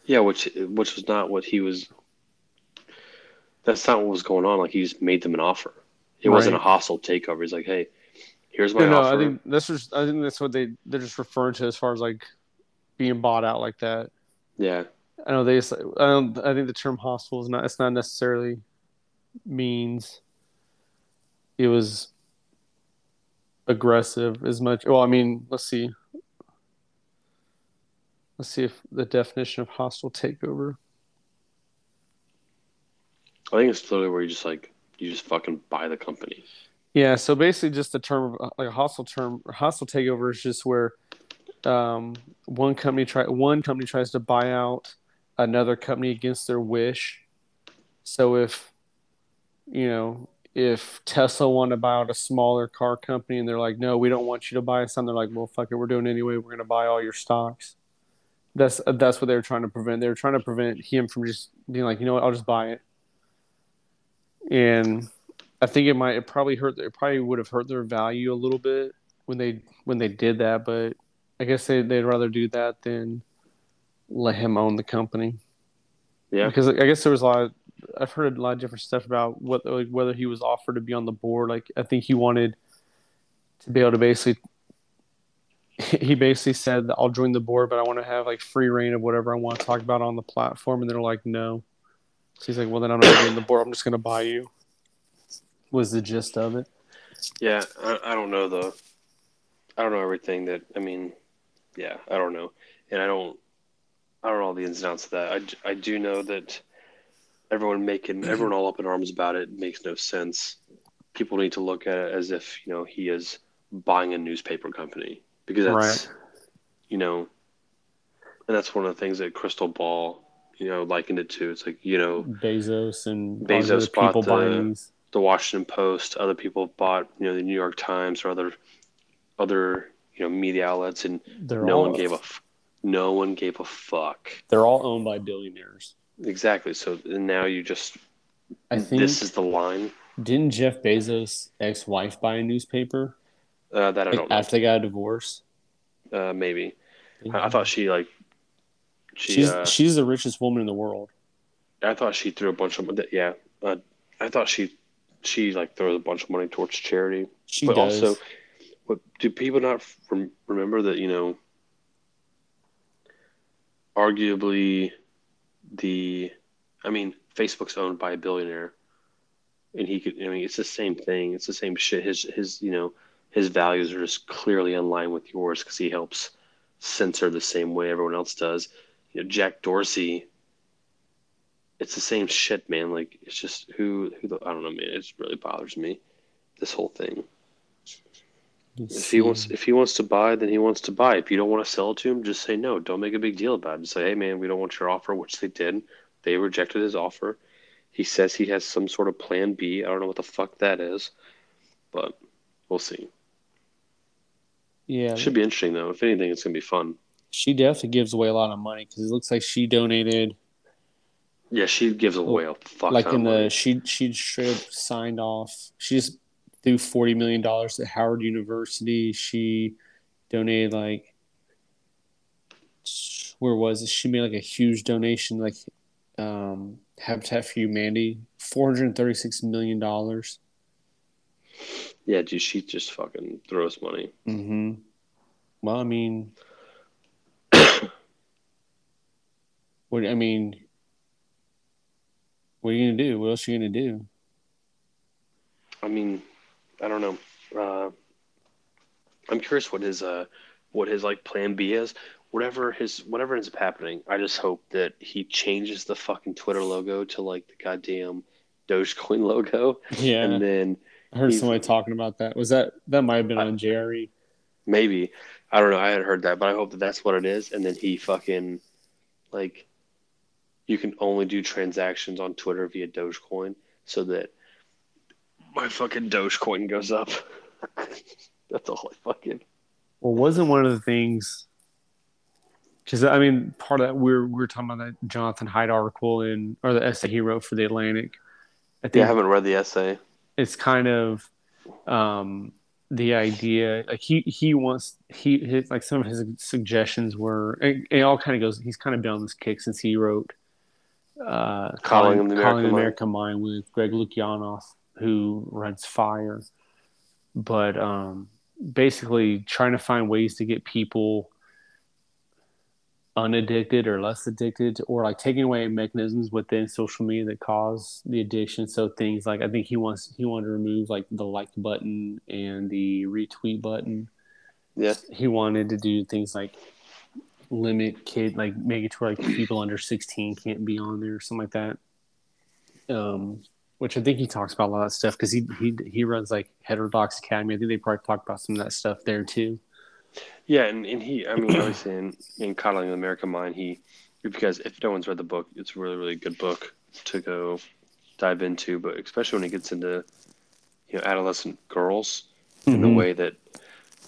S2: Yeah, which which was not what he was. That's not what was going on. Like he just made them an offer. It wasn't a hostile takeover. He's like, "Hey, here's my
S3: No, no. I think this just I think that's what they they're just referring to as far as like being bought out like that.
S2: yeah,
S3: I know they. I don't. I think the term hostile is not. It's not necessarily means it was aggressive as much. Well, I mean, let's see. Let's see if the definition of hostile takeover.
S2: I think it's literally where you just like you just fucking buy the company.
S3: Yeah. So basically, just the term like a hostile term, hostile takeover is just where um, one company try one company tries to buy out another company against their wish. So if you know if Tesla wanted to buy out a smaller car company and they're like, no, we don't want you to buy us, and they're like, well, fuck it, we're doing it anyway. We're gonna buy all your stocks. That's that's what they were trying to prevent. They were trying to prevent him from just being like, you know what, I'll just buy it. And I think it might it probably hurt it probably would have hurt their value a little bit when they when they did that, but I guess they they'd rather do that than let him own the company.
S2: Yeah,
S3: Because I guess there was a lot of, I've heard a lot of different stuff about what like, whether he was offered to be on the board. Like I think he wanted to be able to basically *laughs* he basically said I'll join the board, but I want to have like free reign of whatever I want to talk about on the platform. And they're like, no. So he's like, well, then I'm not doing the board. I'm just going to buy you. Was the gist of it?
S2: yeah. I, I don't know the, I don't know everything that. I mean, yeah, I don't know, and I don't, I don't know all the ins and outs of that. I, I do know that everyone making everyone all up in arms about it makes no sense. People need to look at it as if you know he is buying a newspaper company because that's
S3: Right.
S2: you know, and that's one of the things that Krystal Ball you know likened it to. It's like you know
S3: Bezos and
S2: Bezos
S3: all the people
S2: bought the- the Washington Post, other people bought you know the New York Times or other other you know media outlets, and
S3: They're
S2: no one gave a f- no one gave a fuck.
S3: They're all owned by billionaires.
S2: Exactly. So now you just
S3: I think
S2: this is the line
S3: didn't Jeff Bezos' ex-wife buy a newspaper
S2: uh, that I don't know.
S3: after they got a divorce?
S2: Uh, maybe I, I thought she like she.
S3: she's
S2: uh,
S3: she's the richest woman in the world.
S2: I thought she threw a bunch of money. yeah. Uh, I thought she she like throws a bunch of money towards charity.
S3: She
S2: but
S3: does.
S2: also, what do people not rem- remember that you know? Arguably, the, I mean, Facebook's owned by a billionaire, and he could. I mean, it's the same thing. It's the same shit. His his you know his values are just clearly in line with yours because he helps censor the same way everyone else does. You know, Jack Dorsey. It's the same shit, man. Like it's just who who the I don't know, man. It just really bothers me. This whole thing.
S3: Let's
S2: If he wants, if he wants to buy, then he wants to buy. If you don't want to sell it to him, just say no. Don't make a big deal about it. Just say, hey, man, we don't want your offer, which they did. They rejected his offer. He says he has some sort of plan B. I don't know what the fuck that is, but we'll see.
S3: Yeah,
S2: Should be interesting though. If anything, it's gonna be fun.
S3: she definitely gives away a lot of money because it looks like she donated
S2: Yeah, she gives away a fuck
S3: like in
S2: of
S3: the
S2: money.
S3: she she straight signed off. She just threw forty million dollars to Howard University. She donated like where was it? She made like a huge donation, like um, Habitat for Humanity, four hundred thirty six million dollars.
S2: Yeah, dude, she just fucking throws money.
S3: Mm-hmm. Well, I mean, *coughs* what I mean, what are you gonna do? What else are you gonna do?
S2: I mean, I don't know. Uh, I'm curious what his uh, what his like plan B is. Whatever his whatever ends up happening, I just hope that he changes the fucking Twitter logo to like the goddamn Dogecoin *laughs* logo,
S3: Yeah,
S2: and then
S3: I heard
S2: he's-
S3: somebody talking about that. Was that that might have been on Jerry?
S2: maybe I don't know. I had heard that, but I hope that that's what it is. And then he fucking like you can only do transactions on Twitter via Dogecoin, so that my fucking Dogecoin goes up. *laughs* that's all I fucking.
S3: Well, wasn't one of the things because I mean, part of that we're we're talking about that Jonathan Haidt article in or the essay he wrote for the Atlantic. I think
S2: Yeah, I haven't read the essay.
S3: It's kind of um, the idea like he he wants he his, like some of his suggestions were it, it all kind of goes he's kind of been on this kick since he wrote uh,
S2: Calling Him the
S3: coddling
S2: American
S3: American Mind with Greg Lukianoff who runs Fire, but um, basically trying to find ways to get people unaddicted or less addicted or like taking away mechanisms within social media that cause the addiction. So things like i think he wants he wanted to remove like the like button and the retweet button.
S2: Yeah,
S3: he wanted to do things like limit kid like make it to where like people under 16 can't be on there or something like that. Um which i think he talks about a lot of stuff because he, he he runs like heterodox academy. I think they probably talk about some of that stuff there too
S2: yeah, and, and he, I mean, *clears throat* obviously in, in Coddling the American Mind, he, because if no one's read the book, it's a really, really good book to go dive into, but especially when he gets into, you know, adolescent girls and the
S3: Mhm.
S2: way that,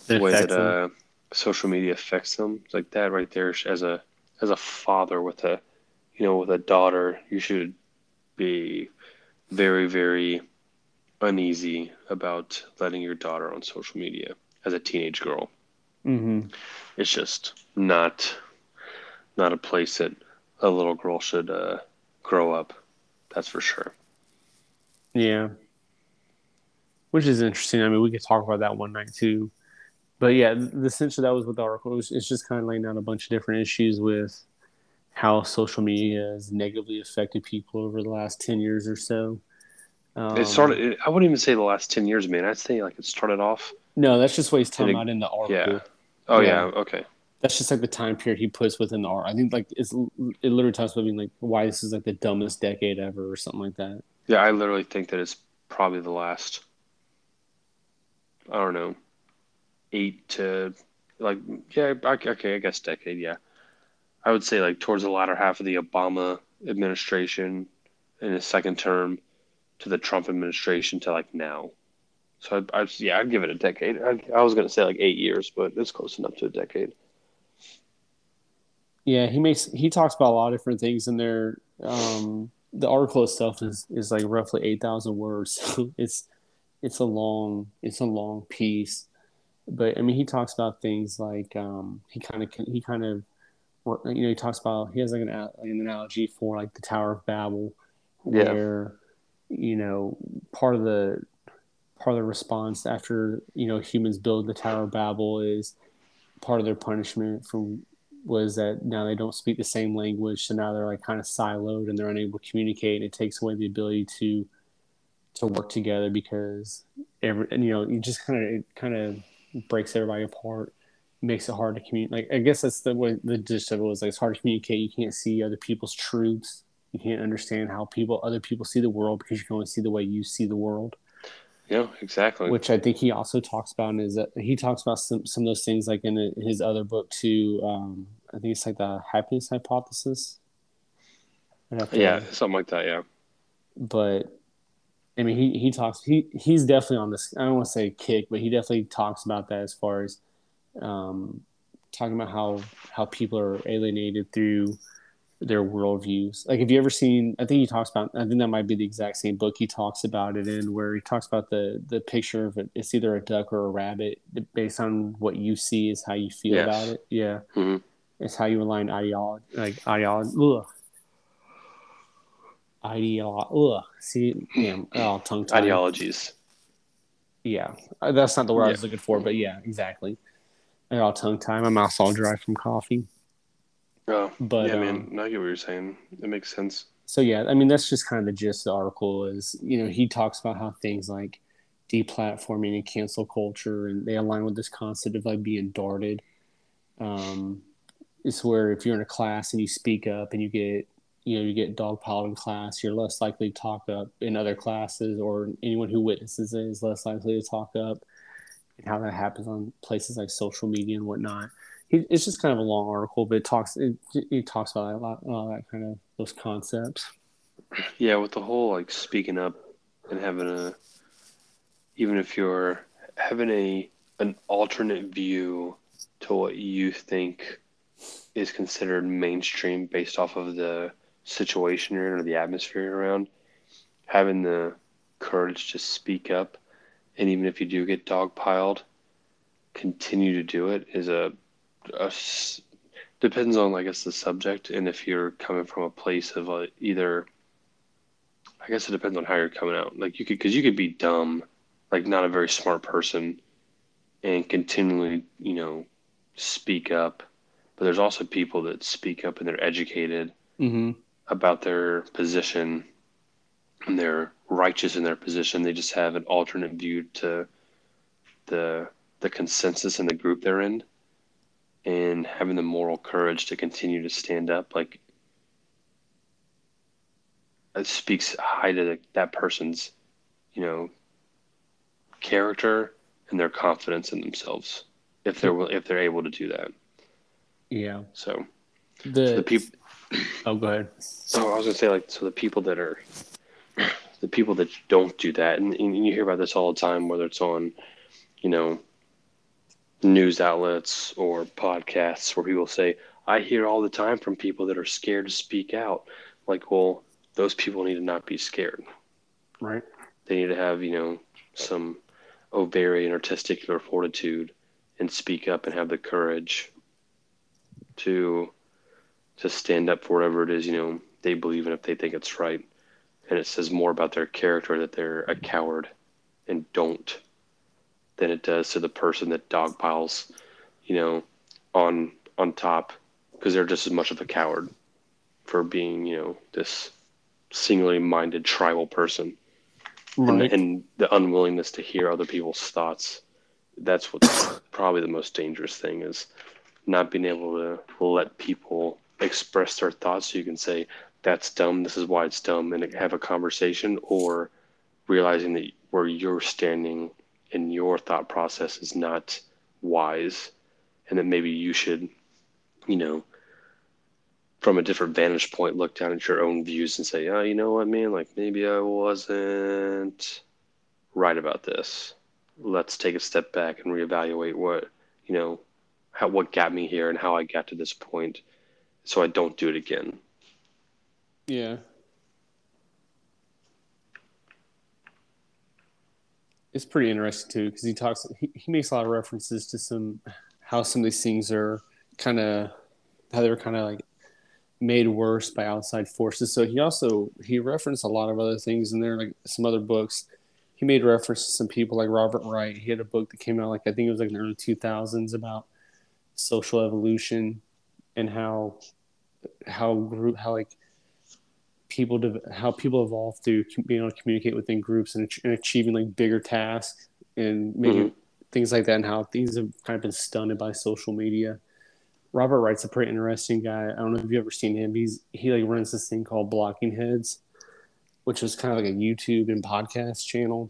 S2: the way that uh, social media affects them, like that right there, as a, as a father with a, you know, with a daughter, you should be very, very uneasy about letting your daughter on social media as a teenage girl
S3: Mhm.
S2: it's just not not a place that a little girl should uh, grow up. That's for sure.
S3: Yeah. Which is interesting. I mean, we could talk about that one night too. But yeah, the essentially that was what the article was. It's just kind of laying out a bunch of different issues with how social media has negatively affected people over the last 10 years or so. Um,
S2: it started. It, I wouldn't even say the last ten years, man. I'd say like it started off.
S3: No, that's just what he's talking
S2: in a-
S3: about in the article.
S2: Yeah. Oh yeah.
S3: Yeah.
S2: Okay.
S3: That's just like the time period he puts within the art. I think like it's it literally talks about being like why this is like the dumbest decade ever or something like that.
S2: Yeah, I literally think that it's probably the last. I don't know, eight to like yeah. Okay, I guess decade. Yeah, I would say like towards the latter half of the Obama administration in his second term to the Trump administration to like now. So I, I yeah, I'd give it a decade. I, I was gonna say like eight years, but it's close enough to a decade.
S3: Yeah, he makes he talks about a lot of different things in there. Um, the article itself is is like roughly eight thousand words. *laughs* It's it's a long it's a long piece, but I mean he talks about things like um, he kind of he kind of you know he talks about he has like an a- an analogy for like the Tower of Babel,
S2: Yeah.
S3: where you know part of the part of the response after you know humans build the Tower of Babel is part of their punishment from was that now they don't speak the same language, so now they're like kind of siloed and they're unable to communicate. And it takes away the ability to to work together because every and, you know you just kind of it kind of breaks everybody apart, makes it hard to communicate. Like I guess that's the way the gist of it was like it's hard to communicate. You can't see other people's truths. You can't understand how people other people see the world because you can only see the way you see the world
S2: Yeah, exactly.
S3: which I think he also talks about in his he talks about some some of those things like in his other book too. Um, I think it's like the happiness hypothesis. To-
S2: yeah, something like that. Yeah.
S3: but I mean he he talks he he's definitely on this. I don't want to say kick, but he definitely talks about that as far as um, talking about how how people are alienated through their worldviews. Like, have you ever seen? I think he talks about. I think that might be the exact same book he talks about it in, where he talks about the the picture of it. It's either a duck or a rabbit, based on what you see is how you feel
S2: Yes.
S3: about it. Yeah,
S2: Mhm.
S3: It's how you align ideology, like ideology. Ugh. Ideology. Ugh. See, damn. *clears throat* Oh, tongue tie.
S2: Ideologies.
S3: Yeah, Uh, that's not the word I was looking for, but yeah, exactly. I got tongue tie. My mouth's all dry from coffee.
S2: Oh,
S3: But
S2: yeah,
S3: um,
S2: man. I get what you're saying. It makes sense.
S3: so yeah, I mean that's just kind of the gist of the article is you know he talks about how things like deplatforming and cancel culture and they align with this concept of like being darted. Um, it's where if you're in a class and you speak up and you get you know you get dogpiled in class, you're less likely to talk up in other classes, or anyone who witnesses it is less likely to talk up. And how that happens on places like social media and whatnot. He, it's just kind of a long article, but it talks it, it talks about a lot, all that kind of those concepts.
S2: Yeah, with the whole like speaking up and having a, even if you're having a an alternate view to what you think is considered mainstream based off of the situation you're in or the atmosphere you're around, having the courage to speak up, and even if you do get dogpiled, continue to do it is a, a depends on I guess the subject and if you're coming from a place of uh, either I guess it depends on how you're coming out. Like you could, because you could be dumb, like not a very smart person, and continually, you know, speak up. But there's also people that speak up and they're educated
S3: Mm-hmm.
S2: about their position, and they're righteous in their position. They just have an alternate view to the the consensus in the group they're in, and having the moral courage to continue to stand up, like it speaks high to the, that person's, you know, character and their confidence in themselves if they're if they're able to do that.
S3: Yeah.
S2: So,
S3: The,
S2: so the people. *clears throat*
S3: oh, go ahead.
S2: so I was gonna say like so the people that are the people that don't do that, and, and you hear about this all the time, whether it's on, you know, news outlets or podcasts, where people say, "I hear all the time from people that are scared to speak out." Like, well, those people need to not be scared.
S3: Right.
S2: They need to have you know some ovarian or testicular fortitude and speak up and have the courage to to stand up for whatever it is you know they believe in if they think it's right and it says more about their character that they're a coward and don't than it does to the person that dogpiles you know on on top because they're just as much of a coward for being you know this singularly minded tribal person. And, and the unwillingness to hear other people's thoughts that's what's probably the most dangerous thing is not being able to let people express their thoughts. So you can say that's dumb this is why it's dumb and have a conversation or realizing that where you're standing in your thought process is not wise and that maybe you should you know from a different vantage point look down at your own views and say oh you know what man? Like maybe i wasn't right about this. Let's take a step back and reevaluate what you know how what got me here and how i got to this point so i don't do it again.
S3: Yeah. It's pretty interesting too because he talks. He, he makes a lot of references to some how some of these things are kind of how they're kind of like made worse by outside forces. So he also he referenced a lot of other things in there, like some other books. He made reference to some people like Robert Wright. He had a book that came out like I think it was like in the early two thousands about social evolution and how how group how like people to how people evolve through being able to communicate within groups and, and achieving like bigger tasks and making things like that and how things have kind of been stunted by social media. Robert wright's a pretty interesting guy. I don't know if you've ever seen him. He's he like runs this thing called Blogging Heads which is kind of like a youtube and podcast channel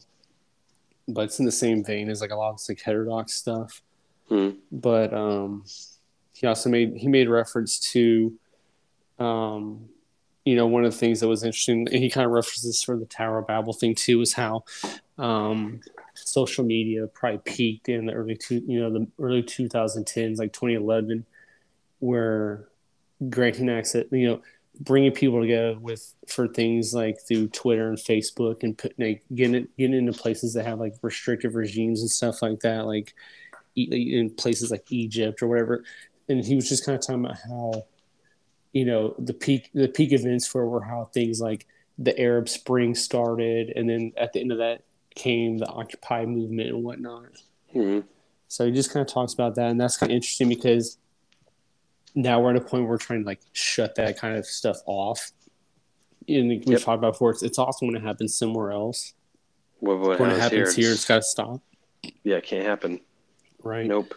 S3: but it's in the same vein as like a lot of this like heterodox stuff.
S2: Hmm.
S3: but um he also made he made reference to um you know one of the things that was interesting and he kind of references for the tower of babel thing too is how um social media probably peaked in the early two you know the early 2010s like 2011 where granting access you know bringing people together with for things like through twitter and facebook and putting like getting getting into places that have like restrictive regimes and stuff like that like in places like Egypt or whatever, and he was just kind of talking about how, you know, the peak the peak events for were how things like the Arab Spring started, and then at the end of that came the Occupy movement and whatnot.
S2: Mhm.
S3: So he just kind of talks about that, and that's kind of interesting because now we're at a point where we're trying to like shut that kind of stuff off. And we've
S2: Yep.
S3: talked about before, it's, it's awesome when it happens somewhere else.
S2: What, what
S3: when it
S2: happens
S3: happens here, it's got to stop,
S2: yeah, it can't happen.
S3: right?
S2: Nope.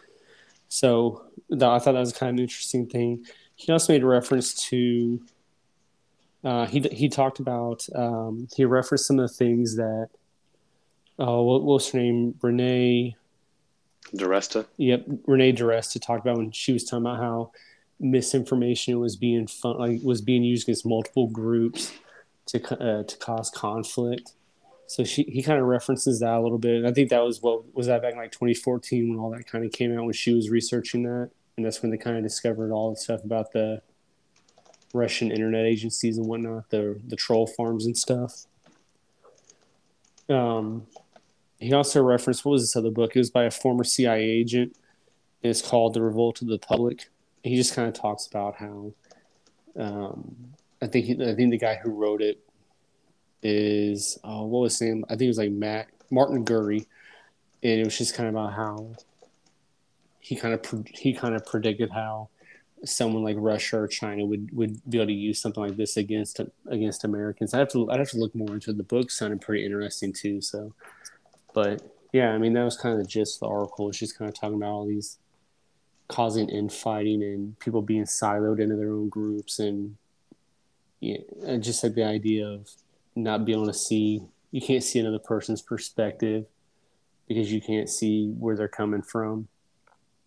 S3: So that, I thought that was kind of an interesting thing. He also made a reference to. Uh, he he talked about um, he referenced some of the things that. Uh, what, what was her name? Renee.
S2: DeResta.
S3: Yep, Renee DeResta talked about when she was talking about how misinformation was being fun, like was being used against multiple groups to uh, to cause conflict. So she he kind of references that a little bit. And I think that was what was that back in like 2014 when all that kind of came out when she was researching that, and that's when they kind of discovered all the stuff about the Russian internet agencies and whatnot, the the troll farms and stuff. Um, he also referenced what was this other book? It was by a former CIA agent. It's called The Revolt of the Public. He just kind of talks about how um, I think he, I think the guy who wrote it is oh, what was his name? I think it was like Matt Martin Gurri, and it was just kind of about how he kind of he kind of predicted how someone like Russia or China would, would be able to use something like this against against Americans. I have to I'd have to look more into the book. Sounded pretty interesting too. So, but yeah, I mean that was kind of the gist of the article. Just kind of talking about all these causing infighting and people being siloed into their own groups and yeah, just like the idea of not being able to see you can't see another person's perspective because you can't see where they're coming from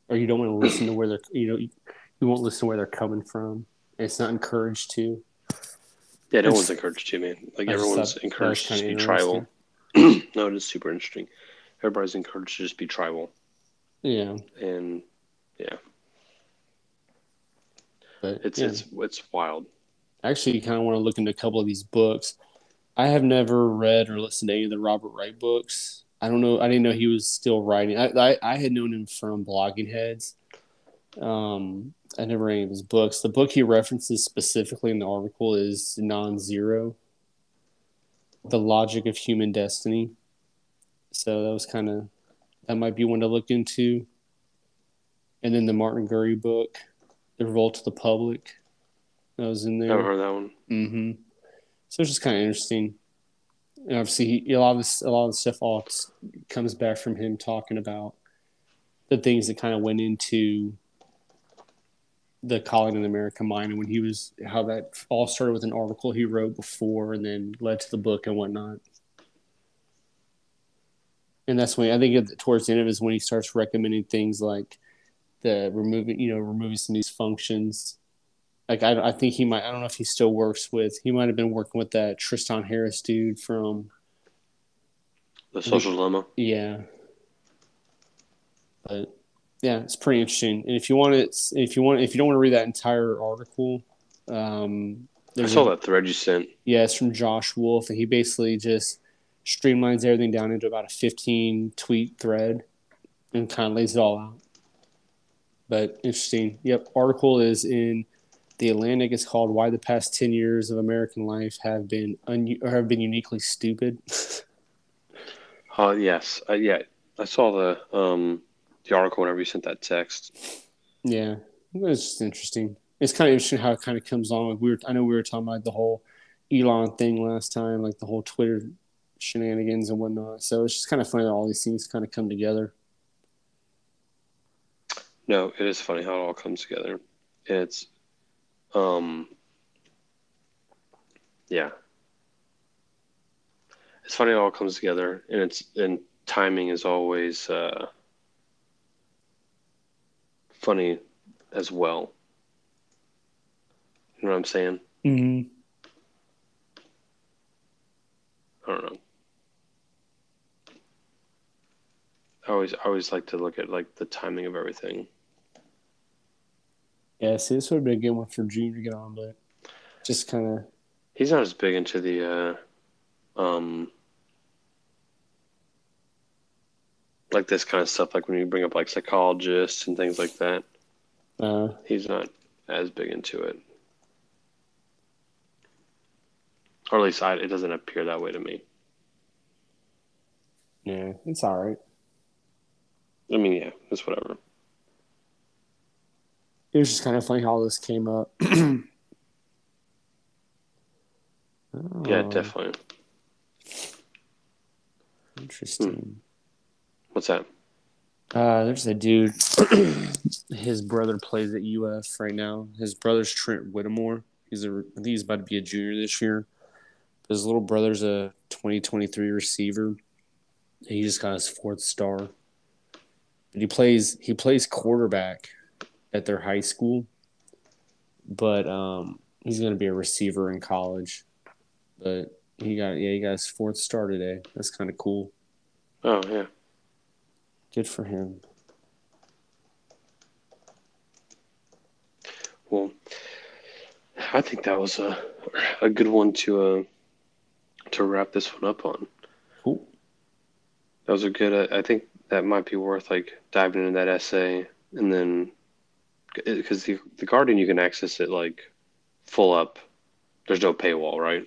S3: or you don't want to listen to where they're you know you, you won't listen to where they're coming from it's not encouraged to
S2: Yeah, no one's encouraged to, man. Like
S3: I
S2: everyone's
S3: thought
S2: encouraged to just be tribal. *clears throat* no, it is super interesting. Everybody's encouraged to just be tribal,
S3: yeah
S2: and yeah,
S3: but
S2: it's
S3: yeah.
S2: it's it's wild.
S3: actually you kind of want to look into a couple of these books. I have never read or listened to any of the Robert Wright books. I don't know. I didn't know he was still writing. I I, I had known him from Blogging Heads. Um, I never read any of his books. The book he references specifically in the article is Non-Zero: The Logic of Human Destiny. So that was kind of that might be one to look into. And then the Martin Gurri book, The Revolt of the Public, that was in there.
S2: Never heard that one.
S3: hmm So it's just kind of interesting. And obviously, he, a lot of this, a lot of the stuff all comes back from him talking about the things that kind of went into the coddling in America mind, and when he was how that all started with an article he wrote before, and then led to the book and whatnot. And that's when I think towards the end of it is when he starts recommending things like the removing, you know, removing some of these functions like I, I think he might I don't know if he still works with he might have been working with that Tristan Harris dude from
S2: The social dilemma.
S3: yeah but yeah it's pretty interesting and if you want it if you want if you don't want to read that entire article um
S2: I
S3: there's
S2: saw
S3: a-
S2: that thread you sent.
S3: yeah it's from Josh Wolf and he basically just streamlines everything down into about a 15 tweet thread and kind of lays it all out but interesting yep article is in the Atlantic is called "Why the Past Ten Years of American Life Have Been Un- or Have Been Uniquely Stupid." *laughs*
S2: Uh, yes, uh, yeah, I saw the um the article whenever you sent that text.
S3: yeah, it's just interesting. It's kind of interesting how it kind of comes on. Like we were, I know we were talking about the whole Elon thing last time, like the whole Twitter shenanigans and whatnot. So it's just kind of funny that all these things kind of come together.
S2: No, it is funny how it all comes together. It's, um, yeah, it's funny it all comes together, and it's and timing is always uh, funny as well. You know what I'm saying?
S3: Mm-hmm.
S2: I don't know. I always I always like to look at like the timing of everything.
S3: Yeah, see, this would have been a good one for June to get on, but just kind of
S2: He's not as big into the uh um like this kind of stuff like when you bring up like psychologists and things like that.
S3: Uh,
S2: He's not as big into it. Or at least I, it doesn't appear that way to me.
S3: yeah, it's all right.
S2: I mean, yeah, it's whatever.
S3: It was just kind of funny how this came up. *clears throat*
S2: Yeah,
S3: Oh,
S2: definitely.
S3: Interesting.
S2: What's that?
S3: Uh, there's a dude. *clears throat* his brother plays at UF right now. His brother's Trent Whittemore. He's a. I think he's about to be a junior this year. His little brother's a 2023 receiver. He just got his fourth star. But he plays. He plays quarterback at their high school. But um, he's going to be a receiver in college. But he got yeah he got his fourth star today. That's kind of cool.
S2: Oh, yeah.
S3: Good for him.
S2: Well, I think that was a a good one to uh to wrap this one up on.
S3: Cool.
S2: That was a good. I I think that might be worth like diving into that essay and then because the the Guardian you can access it like full up. There's no paywall, right?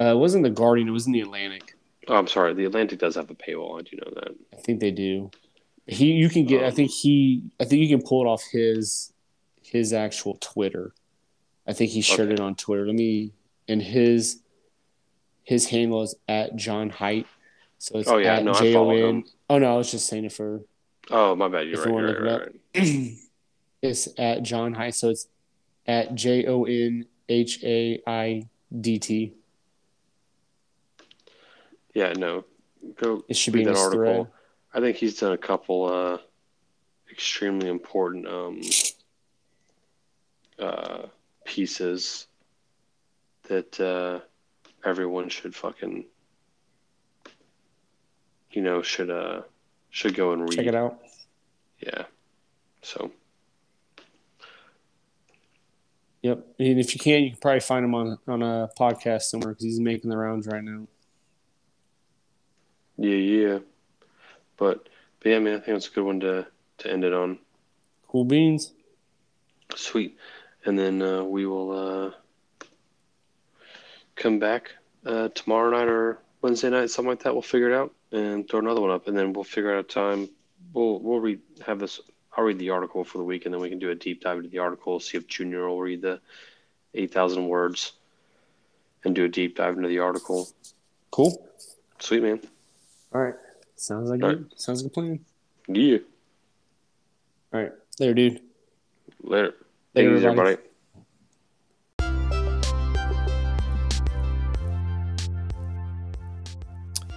S3: Uh, it wasn't the Guardian. It was in the Atlantic.
S2: Oh, I'm sorry. The Atlantic does have a paywall. I do know that.
S3: I think they do. He, you can get. I think he. I think you can pull it off his, his actual Twitter. I think he shared
S2: Okay.
S3: it on Twitter. Let me. And his, his handle is at Jon Haidt. So it's
S2: Oh, yeah,
S3: at
S2: no, I
S3: J O
S2: follow him.
S3: Oh no, I was just saying it for.
S2: Oh, my bad. You're right.
S3: you
S2: You're right, right, *clears throat*
S3: it it's at Jon Haidt. So it's at J O N H A I D T.
S2: Yeah, no. Go
S3: It should
S2: read
S3: be
S2: that article.
S3: thread.
S2: I think he's done a couple uh, extremely important um, uh, pieces that uh, everyone should fucking, you know, should uh should go and read.
S3: Check it out.
S2: Yeah. So
S3: Yep. And if you can, you can probably find him on on a podcast somewhere because he's making the rounds right now.
S2: yeah, yeah. But but yeah, man, I think it's a good one to to end it on.
S3: Cool beans.
S2: Sweet. And then uh, we will uh, come back uh, tomorrow night or Wednesday night, something like that. We'll figure it out and throw another one up, and then we'll figure out a time. We'll we'll read have this. I'll read the article for the week, and then we can do a deep dive into the article. See if Junior will read the eight thousand words, and do a deep dive into the article.
S3: Cool.
S2: Sweet man.
S3: All right. Sounds like
S2: All
S3: good. Sounds like a plan.
S2: Yeah.
S3: All right. There, dude.
S2: Later. Take
S3: Later,
S2: it
S3: everybody.
S2: everybody.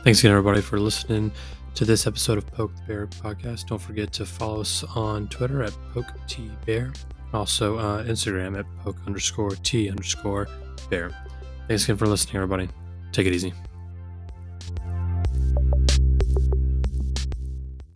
S1: Thanks again, everybody, for listening to this episode of Poke the Bear podcast. Don't forget to follow us on Twitter at Poke T Bear, also uh, Instagram at Poke underscore T underscore Bear. Thanks again for listening, everybody. Take it easy.